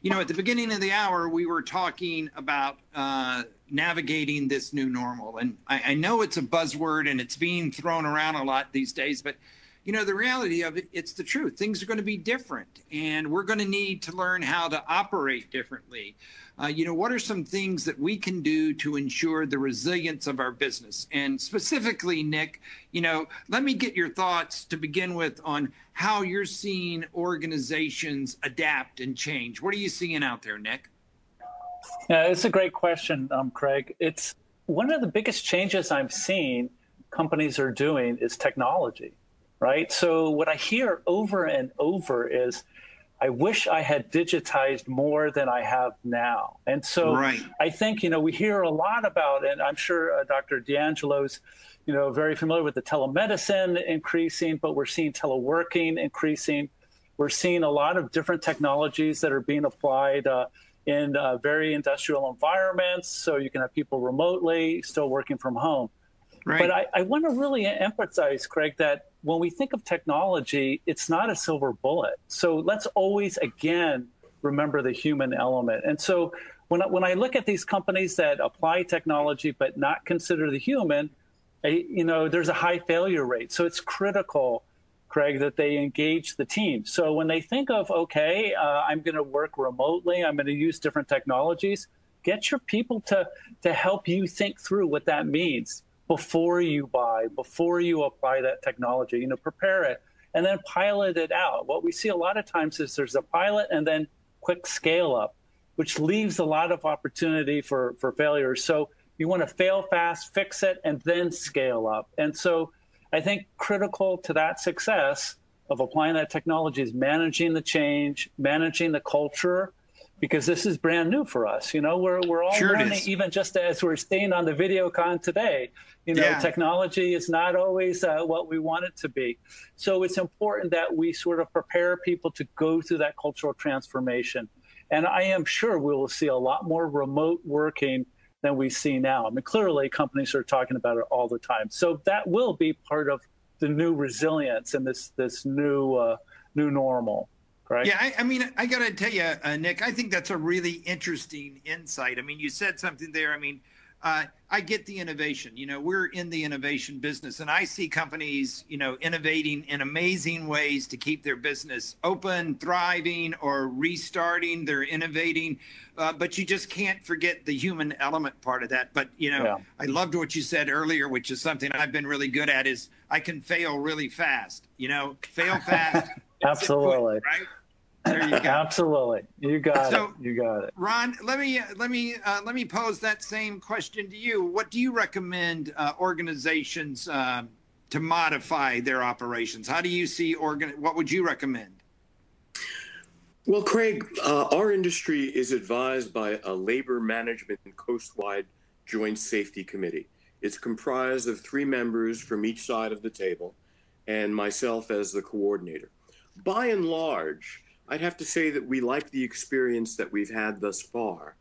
you know, at the beginning of the hour, we were talking about uh, navigating this new normal. And I, I know it's a buzzword and it's being thrown around a lot these days, but – you know, the reality of it, it's the truth. Things are going to be different, and we're going to need to learn how to operate differently. Uh, you know, what are some things that we can do to ensure the resilience of our business? And specifically, Nick, you know, let me get your thoughts to begin with on how you're seeing organizations adapt and change. What are you seeing out there, Nick? Yeah, it's a great question, um, Craig. It's one of the biggest changes I'm seeing companies are doing is technology, right? So what I hear over and over is, I wish I had digitized more than I have now. And so right. I think, you know, we hear a lot about, and I'm sure uh, Dr. D'Angelo's, you know, very familiar with the telemedicine increasing, but we're seeing teleworking increasing. We're seeing a lot of different technologies that are being applied uh, in uh, very industrial environments. So you can have people remotely still working from home. Right. But I, I want to really emphasize, Craig, that when we think of technology, it's not a silver bullet. So let's always, again, remember the human element. And so when I, when I look at these companies that apply technology but not consider the human, I, you know, there's a high failure rate. So it's critical, Craig, that they engage the team. So when they think of, okay, uh, I'm going to work remotely, I'm going to use different technologies, get your people to to help you think through what that means before you buy, before you apply that technology. You know, prepare it and then pilot it out. What we see a lot of times is there's a pilot and then quick scale up, which leaves a lot of opportunity for for failures. So you want to fail fast, fix it, and then scale up. And so I think critical to that success of applying that technology is managing the change, managing the culture, because this is brand new for us. You know, we're we're all sure learning, even just as we're seeing on the video con today. You know, yeah. technology is not always uh, what we want it to be. So it's important that we sort of prepare people to go through that cultural transformation. And I am sure we will see a lot more remote working than we see now. I mean, clearly companies are talking about it all the time. So that will be part of the new resilience and this this new uh, new normal. Right. Yeah, I, I, mean, I got to tell you, uh, Nick, I think that's a really interesting insight. I mean, you said something there. I mean, uh, I get the innovation. You know, we're in the innovation business, and I see companies, you know, innovating in amazing ways to keep their business open, thriving, or restarting. They're innovating, uh, but you just can't forget the human element part of that. But you know, yeah. I loved what you said earlier, which is something I've been really good at. Is I can fail really fast. You know, fail fast. Absolutely. right. There you go. Absolutely, you got so, it. You got it. Ron, let me let me uh, let me pose that same question to you. What do you recommend uh, organizations uh, to modify their operations? How do you see organ? What would you recommend? Well, Craig, uh, our industry is advised by a labor management and coastwide joint safety committee. It's comprised of three members from each side of the table, and myself as the coordinator. By and large I'd have to say that we like the experience that we've had thus far.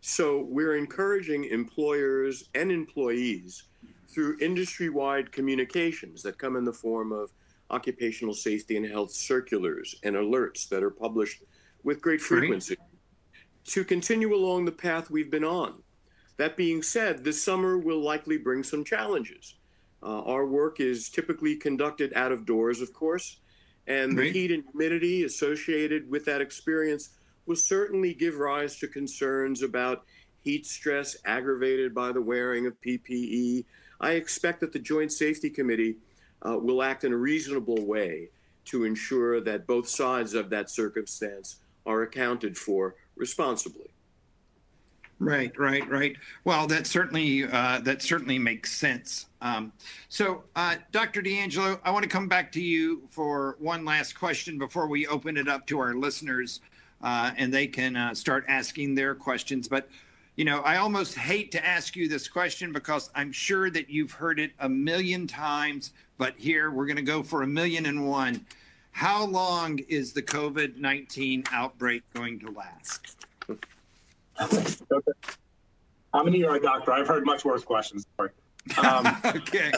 So we're encouraging employers and employees through industry wide communications that come in the form of occupational safety and health circulars and alerts that are published with great frequency to continue along the path we've been on. That being said, this summer will likely bring some challenges. Uh, our work is typically conducted out of doors, of course, and the heat and humidity associated with that experience will certainly give rise to concerns about heat stress aggravated by the wearing of PPE. I expect that the Joint Safety Committee uh, will act in a reasonable way to ensure that both sides of that circumstance are accounted for responsibly. Right, right, right. Well, that certainly uh, that certainly makes sense. Um, so, uh, Dr. D'Angelo, I want to come back to you for one last question before we open it up to our listeners, uh, and they can uh, start asking their questions. But you know, I almost hate to ask you this question because I'm sure that you've heard it a million times. But here, we're going to go for a million and one. How long is the COVID 19 outbreak going to last? I'm an ER doctor. I've heard much worse questions. Um, okay.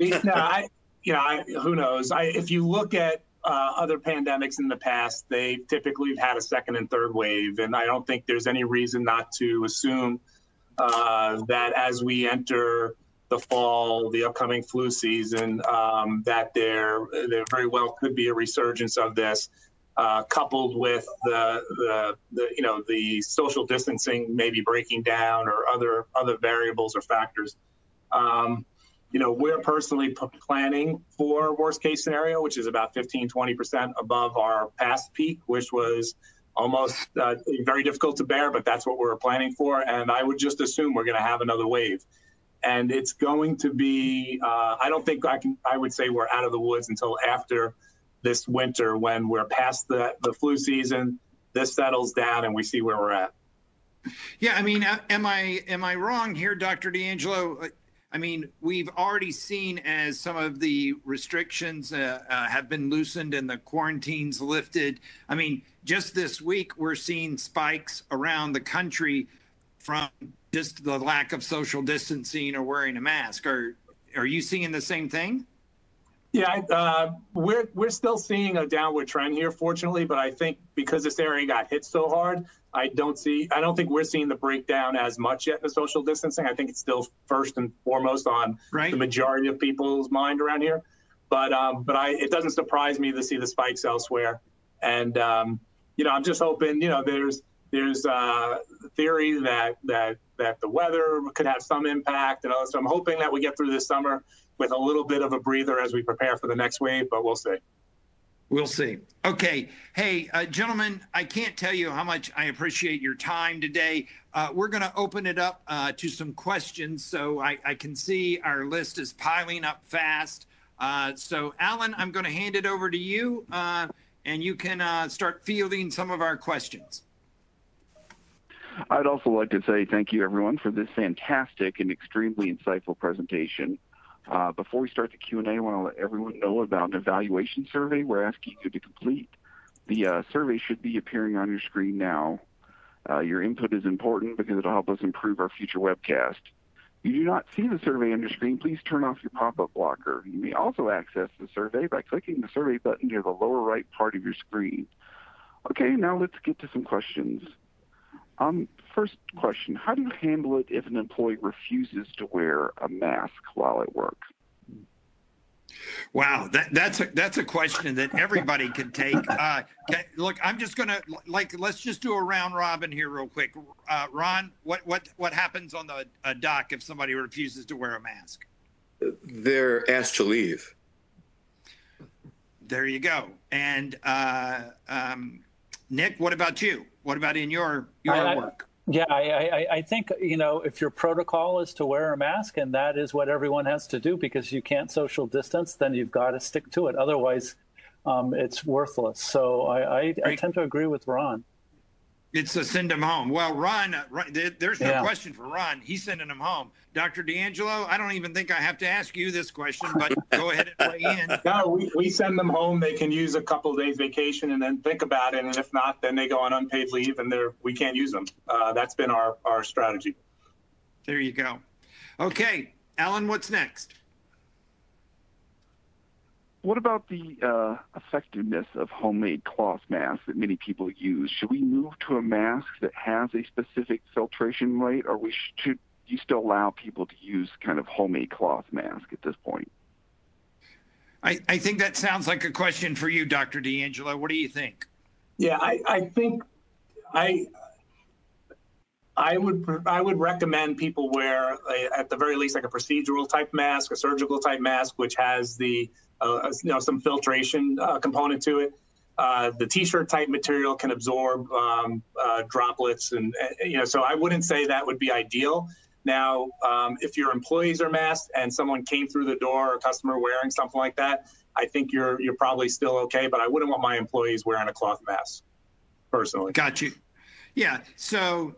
no, I, you know, I, who knows? I, if you look at uh, other pandemics in the past, they typically have had a second and third wave, and I don't think there's any reason not to assume uh, that as we enter the fall, the upcoming flu season, um, that there there very well could be a resurgence of this uh, coupled with the, the, the, you know the social distancing maybe breaking down or other other variables or factors. Um, you know, we're personally p- planning for worst case scenario, which is about 15, 20% above our past peak, which was almost uh, very difficult to bear, but that's what we're planning for. And I would just assume we're going to have another wave. And it's going to be, uh, I don't think I can, I would say we're out of the woods until after this winter when we're past the, the flu season, this settles down and we see where we're at. Yeah, I mean, uh, am I am I wrong here, Dr. D'Angelo? I mean, we've already seen as some of the restrictions uh, uh, have been loosened and the quarantines lifted. I mean, just this week, we're seeing spikes around the country from just the lack of social distancing or wearing a mask. Are are you seeing the same thing? Yeah, uh, we're we're still seeing a downward trend here, fortunately. But I think because this area got hit so hard, I don't see. I don't think we're seeing the breakdown as much yet in the social distancing. I think it's still first and foremost on right. the majority of people's mind around here. But um, but I it doesn't surprise me to see the spikes elsewhere. And um, you know, I'm just hoping. You know, there's there's uh, theory that that that the weather could have some impact, and so I'm hoping that we get through this summer with a little bit of a breather as we prepare for the next wave. But we'll see. We'll see. Okay. Hey, uh, gentlemen, I can't tell you how much I appreciate your time today. Uh, we're going to open it up uh, to some questions. So I, I, can see our list is piling up fast. Uh, so, Alan, I'm going to hand it over to you, uh, and you can uh, start fielding some of our questions. I'd also like to say thank you, everyone, for this fantastic and extremely insightful presentation. Uh, before we start the Q&A, I want to let everyone know about an evaluation survey we're asking you to complete. The uh, survey should be appearing on your screen now. Uh, your input is important because it'll help us improve our future webcast. If you do not see the survey on your screen, please turn off your pop-up blocker. You may also access the survey by clicking the survey button near the lower right part of your screen. Okay, now let's get to some questions. Um, first question, how do you handle it if an employee refuses to wear a mask while at work? Wow, that, that's a that's a question that everybody can take. Uh, look, I'm just gonna like let's just do a round robin here real quick. Uh, Ron, what what what happens on the uh, dock if somebody refuses to wear a mask? They're asked to leave. There you go. And uh, um, Nick, what about you? What about in your your I, work? Yeah, I, I, I, think you know if your protocol is to wear a mask and that is what everyone has to do because you can't social distance, then you've got to stick to it. Otherwise, um, it's worthless. So I, I, I tend to agree with Ron. It's a send him home. Well, Ron, uh, there's no yeah. question for Ron. He's sending him home. Dr. D'Angelo, I don't even think I have to ask you this question, but go ahead and weigh in. No, we, we send them home. They can use a couple of days vacation and then think about it. And if not, then they go on unpaid leave and they're, we can't use them. Uh, that's been our, our strategy. There you go. Okay, Alan, what's next? What about the uh, effectiveness of homemade cloth masks that many people use? Should we move to a mask that has a specific filtration rate, or we should you still allow people to use kind of homemade cloth mask at this point? I, I think that sounds like a question for you, Dr. D'Angelo. What do you think? Yeah, I, I think I I would I would recommend people wear a, at the very least like a procedural type mask, a surgical type mask, which has the uh, you know, some filtration uh, component to it. Uh, the t-shirt type material can absorb um, uh, droplets and you know so i wouldn't say that would be ideal. Now um, if your employees are masked and someone came through the door a customer wearing something like that i think you're you're probably still okay but i wouldn't want my employees wearing a cloth mask personally. Got you. Yeah so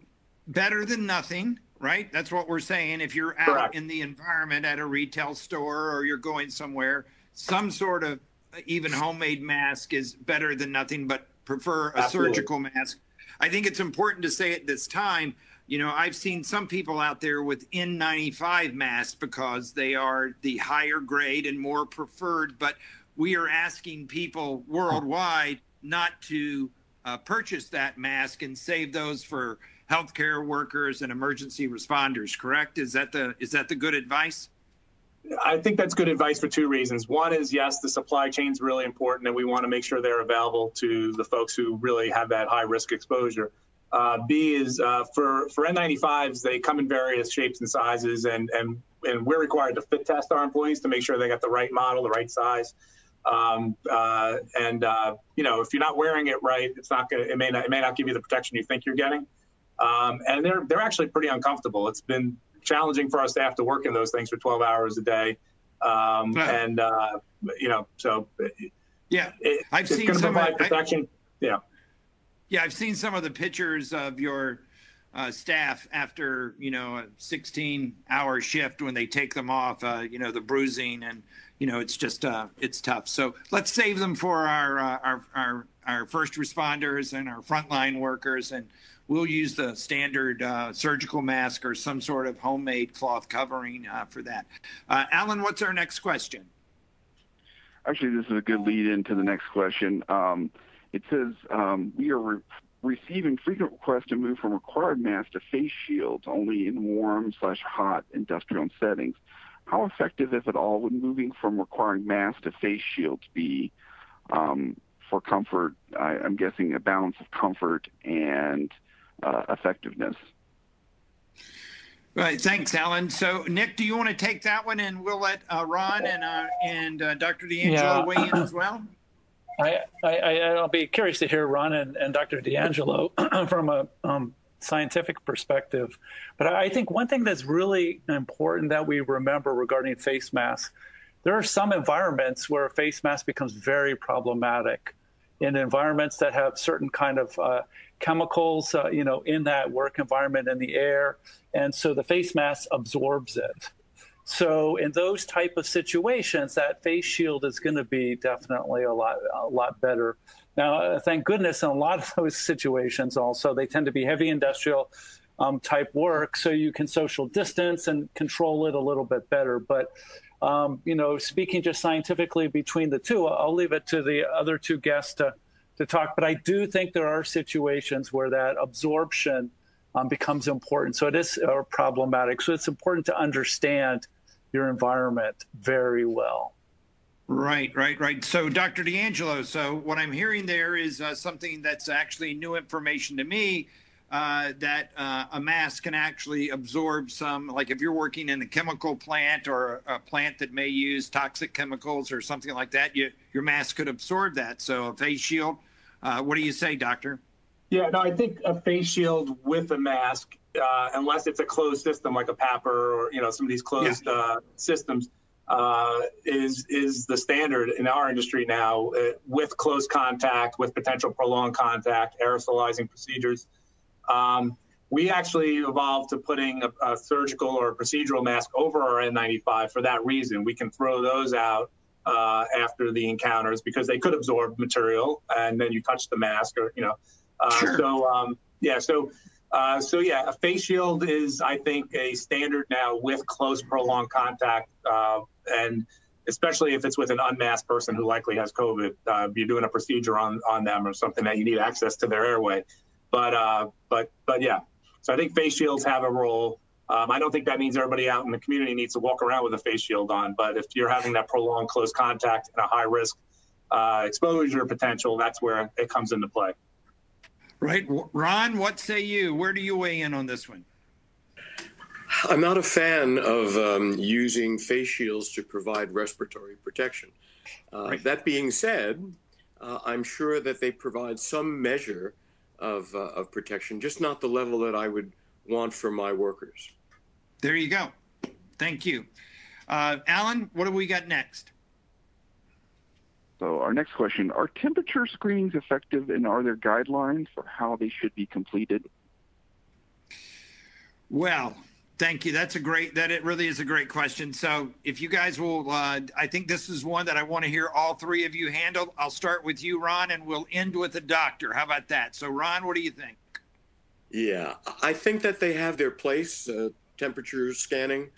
better than nothing right? That's what we're saying. If you're out Correct. in the environment at a retail store or you're going somewhere some sort of even homemade mask is better than nothing, but prefer a Absolutely. surgical mask. I think it's important to say at this time, you know, I've seen some people out there with N95 masks because they are the higher grade and more preferred, but we are asking people worldwide not to uh, purchase that mask and save those for healthcare workers and emergency responders. Correct? Is that the is that the good advice? I think that's good advice for two reasons. One is yes, the supply chain is really important, and we want to make sure they're available to the folks who really have that high risk exposure. Uh, B is uh, for for N95s, they come in various shapes and sizes, and and and we're required to fit test our employees to make sure they got the right model, the right size. Um, uh, and uh, you know, if you're not wearing it right, it's not gonna. It may not. It may not give you the protection you think you're getting. Um, and they're they're actually pretty uncomfortable. It's been challenging for our staff to work in those things for 12 hours a day. Um, and uh, you know, so yeah, it, I've seen some. provide I- yeah. Yeah, I've seen some of the pictures of your uh, staff after you know a 16-hour shift when they take them off. Uh, you know the bruising and you know it's just uh, it's tough. So let's save them for our uh, our our our first responders and our frontline workers, and we'll use the standard uh, surgical mask or some sort of homemade cloth covering uh, for that. Uh, Alan, what's our next question? Actually, this is a good lead into the next question. Um, it says um, we are re- receiving frequent requests to move from required masks to face shields only in warm slash hot industrial settings. How effective, if at all, would moving from requiring masks to face shields be um, for comfort? I, I'm guessing a balance of comfort and uh, effectiveness. Right, thanks, Alan. So, Nick, do you want to take that one, and we'll let uh, Ron and uh, and uh, Dr. D'Angelo Yeah. weigh in as well. I, I, I- I'll be curious to hear Ron and, and Dr. D'Angelo from a um, scientific perspective. But I think one thing that's really important that we remember regarding face masks, there are some environments where a face mask becomes very problematic. In environments that have certain kind of uh, chemicals, uh, you know, in that work environment in the air, and so the face mask absorbs it. So in those type of situations, that face shield is going to be definitely a lot a lot better. Now, uh, thank goodness, in a lot of those situations, also they tend to be heavy industrial um, type work, so you can social distance and control it a little bit better. But um, you know, speaking just scientifically between the two, I'll leave it to the other two guests to to talk. But I do think there are situations where that absorption um, becomes important. So it is uh, problematic. So it's important to understand your environment very well. Right, right, right. So, Dr. D'Angelo, so what I'm hearing there is uh, something that's actually new information to me. Uh, that uh, a mask can actually absorb some, like if you're working in a chemical plant or a plant that may use toxic chemicals or something like that, you, your mask could absorb that. So, a face shield. Uh, what do you say, doctor? Yeah, no, I think a face shield with a mask, uh, unless it's a closed system like a PAPR or you know some of these closed uh, systems, uh, is is the standard in our industry now uh, with close contact, with potential prolonged contact, aerosolizing procedures. Um, we actually evolved to putting a, a surgical or a procedural mask over our N95 for that reason. We can throw those out uh, after the encounters because they could absorb material, and then you touch the mask or you know. Uh, Sure. So um, yeah, so uh, so yeah, a face shield is I think a standard now with close prolonged contact, uh, and especially if it's with an unmasked person who likely has COVID, uh, you're doing a procedure on on them or something that you need access to their airway. But uh, but but yeah, so I think face shields have a role. Um, I don't think that means everybody out in the community needs to walk around with a face shield on. But if you're having that prolonged close contact and a high risk uh, exposure potential, that's where it comes into play. Right, Ron. What say you? Where do you weigh in on this one? I'm not a fan of um, using face shields to provide respiratory protection. Uh, Right. That being said, uh, I'm sure that they provide some measure of, uh, of protection, just not the level that I would want for my workers. There you go. Thank you, uh, Alan. What do we got next? So our next question, are temperature screenings effective and are there guidelines for how they should be completed? Well, thank you. That's a great. That it really is a great question. So, if you guys will, uh, I think this is one that I want to hear all three of you handle. I'll start with you, Ron, and we'll end with the doctor. How about that? So, Ron, what do you think? Yeah, I think that they have their place, uh, temperature scanning,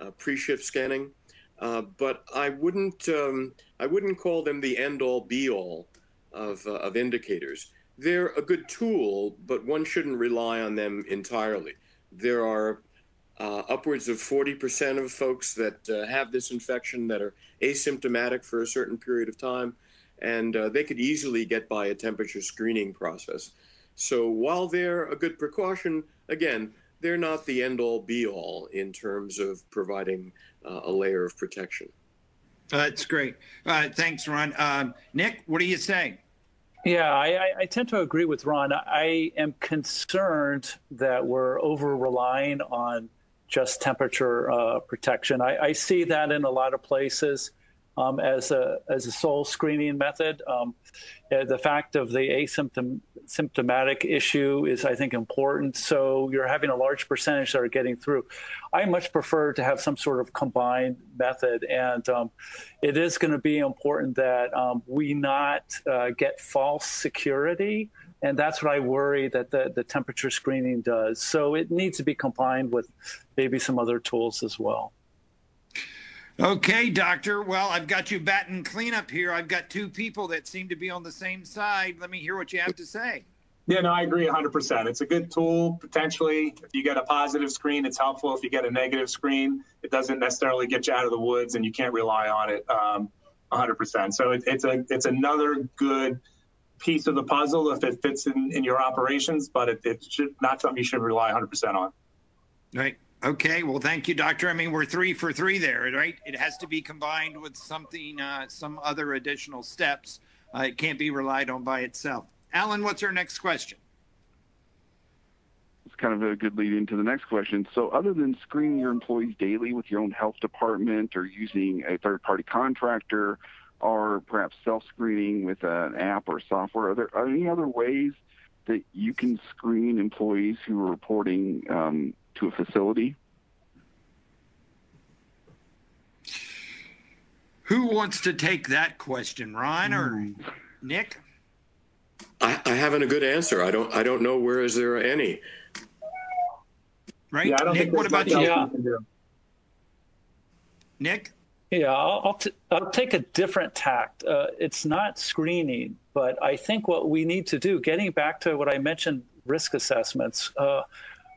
uh, pre-shift scanning, uh, but I wouldn't um, I wouldn't call them the end-all be-all of uh, of indicators. They're a good tool, but one shouldn't rely on them entirely. There are uh, upwards of 40% of folks that uh, have this infection that are asymptomatic for a certain period of time, and uh, they could easily get by a temperature screening process. So while they're a good precaution, again, they're not the end all be all in terms of providing uh, a layer of protection. That's great. Uh, thanks, Ron. Um, Nick, what do you say? Yeah, I, I, tend to agree with Ron. I am concerned that we're over relying on just temperature uh, protection. I, I, see that in a lot of places um, as a as a sole screening method. Um, the fact of the asymptomatic issue is, I think, important. So you're having a large percentage that are getting through. I much prefer to have some sort of combined method, and um, it is going to be important that um, we not uh, get false security. And that's what I worry that the, the temperature screening does. So it needs to be combined with maybe some other tools as well. Okay, doctor. Well, I've got you batting cleanup here. I've got two people that seem to be on the same side. Let me hear what you have to say. Yeah, no, I agree 100%. It's a good tool, potentially. If you get a positive screen, it's helpful. If you get a negative screen, it doesn't necessarily get you out of the woods and you can't rely on it um, 100%. So it, it's, a, it's another good piece of the puzzle if it fits in, in your operations, but it, it should not something you should rely 100% on. Right. Okay, well, thank you, doctor. I mean, we're three for three there, right? It has to be combined with something, uh, some other additional steps. Uh, it can't be relied on by itself. Alan, what's our next question? It's kind of a good lead into the next question. So, other than screening your employees daily with your own health department or using a third party contractor or perhaps self screening with an app or software, are there are any other ways that you can screen employees who are reporting um, to a facility. Who wants to take that question, Ryan or mm. Nick? I, I, haven't a good answer. I don't. I don't know where is there any. Right, yeah, Nick. What about you? Yeah. Nick. Yeah, I'll, I'll, t- I'll take a different tact. Uh, it's not screening, but I think what we need to do, getting back to what I mentioned, risk assessments. Uh,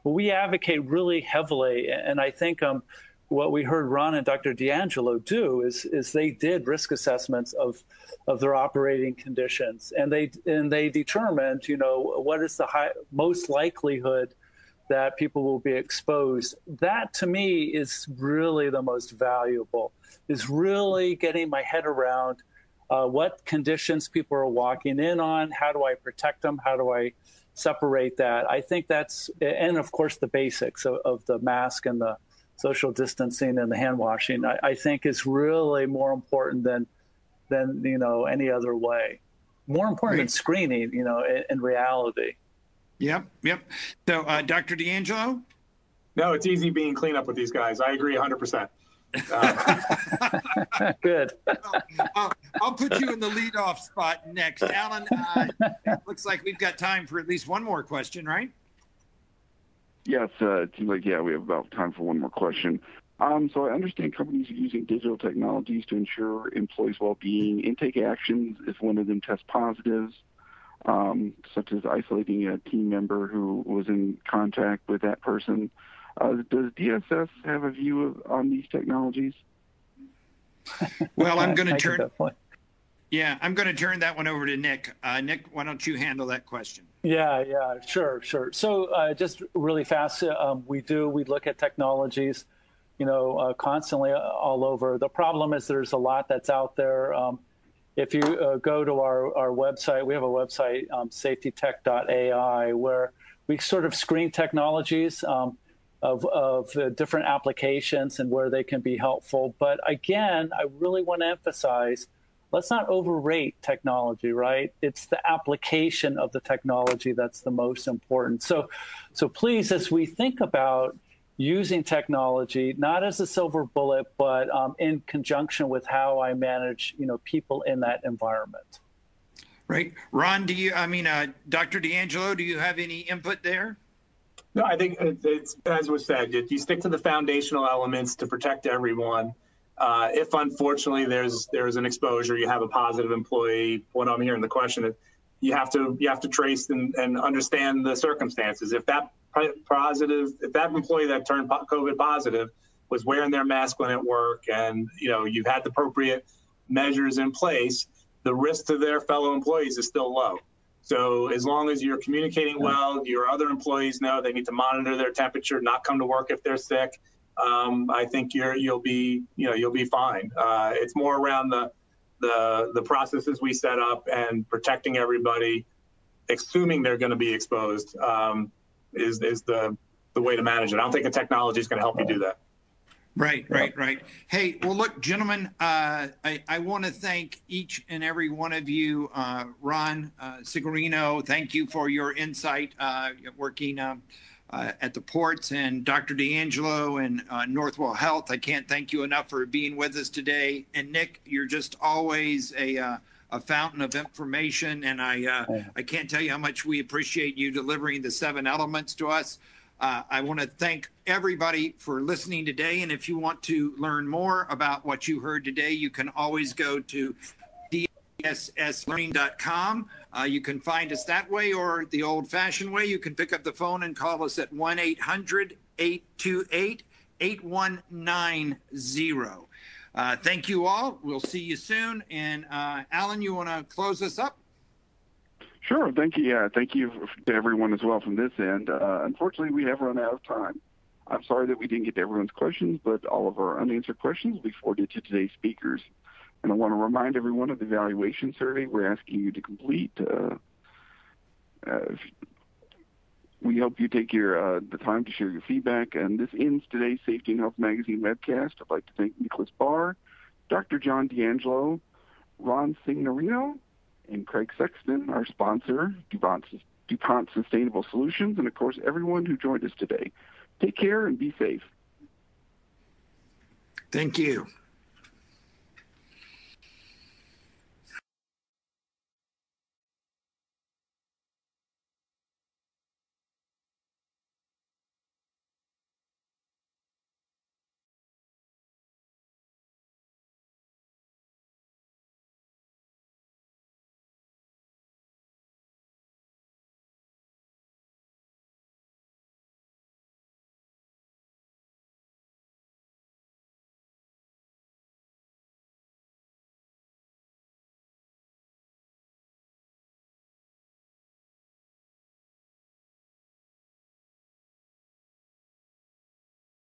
we advocate really heavily, and I think um, what we heard Ron and Dr. D'Angelo do is is they did risk assessments of of their operating conditions, and they and they determined, you know, what is the high, most likelihood that people will be exposed. That to me is really the most valuable. Is really getting my head around uh, what conditions people are walking in on. How do I protect them? How do I separate that. I think that's, and of course, the basics of, of the mask and the social distancing and the hand washing, I, I, think is really more important than, than, you know, any other way. More important than screening, you know, in, in reality. Yep, yep. So, uh, Dr. D'Angelo? No, it's easy being cleanup with these guys. I agree 100%. Uh, Good. I'll, I'll, put you in the leadoff spot next. Alan, uh, looks like we've got time for at least one more question, right? Yes, uh, it seems like, yeah, we have about time for one more question. Um, so I understand companies are using digital technologies to ensure employees' well-being, intake actions if one of them tests positives, um, such as isolating a team member who was in contact with that person. Uh, does DSS have a view of, on these technologies? Well, I'm going to turn. Yeah, I'm going to turn that one over to Nick. Uh, Nick, why don't you handle that question? Yeah, yeah, sure, sure. So, uh, just really fast, um, we do we look at technologies, you know, uh, constantly all over. The problem is there's a lot that's out there. Um, if you uh, go to our, our website, we have a website, um, safetytech.ai, where we sort of screen technologies. Um, of, of uh, different applications and where they can be helpful. But again, I really want to emphasize let's not overrate technology, right? It's the application of the technology that's the most important. So, so please, as we think about using technology, not as a silver bullet, but um, in conjunction with how I manage, you know, people in that environment. Right, Ron. Do you? I mean, uh, Dr. D'Angelo, do you have any input there? No, I think it's as was said. You stick to the foundational elements to protect everyone. Uh, if unfortunately there's there's an exposure, you have a positive employee. What I'm hearing the question is, you have to you have to trace and, and understand the circumstances. If that positive, if that employee that turned COVID positive was wearing their mask when at work, and you know you've had the appropriate measures in place, the risk to their fellow employees is still low. So as long as you're communicating well, your other employees know they need to monitor their temperature, not come to work if they're sick, um, I think you're you'll be you know you'll be fine. Uh, it's more around the the the processes we set up and protecting everybody, assuming they're going to be exposed, um, is is the the way to manage it. I don't think the technology is going to help you do that. Right, right, right. Hey, well, look, gentlemen, uh, I, I want to thank each and every one of you. Uh, Ron uh, Signorino, thank you for your insight uh, working um, uh, at the ports, and Dr. D'Angelo and uh, Northwell Health. I can't thank you enough for being with us today. And Nick, you're just always a uh, a fountain of information, and I uh, I can't tell you how much we appreciate you delivering the seven elements to us. Uh, I want to thank everybody for listening today. And if you want to learn more about what you heard today, you can always go to dsslearning.com. Uh, you can find us that way or the old fashioned way. You can pick up the phone and call us at 1 800 828 8190. Uh, thank you all. We'll see you soon. And uh, Alan, you want to close us up? Sure. Thank you. Yeah, thank you to everyone as well from this end. Uh, unfortunately, we have run out of time. I'm sorry that we didn't get to everyone's questions, but all of our unanswered questions will be forwarded to today's speakers. And I want to remind everyone of the evaluation survey we're asking you to complete. Uh, uh, we hope you take your uh, the time to share your feedback. And this ends today's Safety and Health Magazine webcast. I'd like to thank Nicholas Barr, Dr. John D'Angelo, Ron Signorino, and Craig Sexton, our sponsor, DuPont, DuPont Sustainable Solutions, and of course, everyone who joined us today. Take care and be safe. Thank you.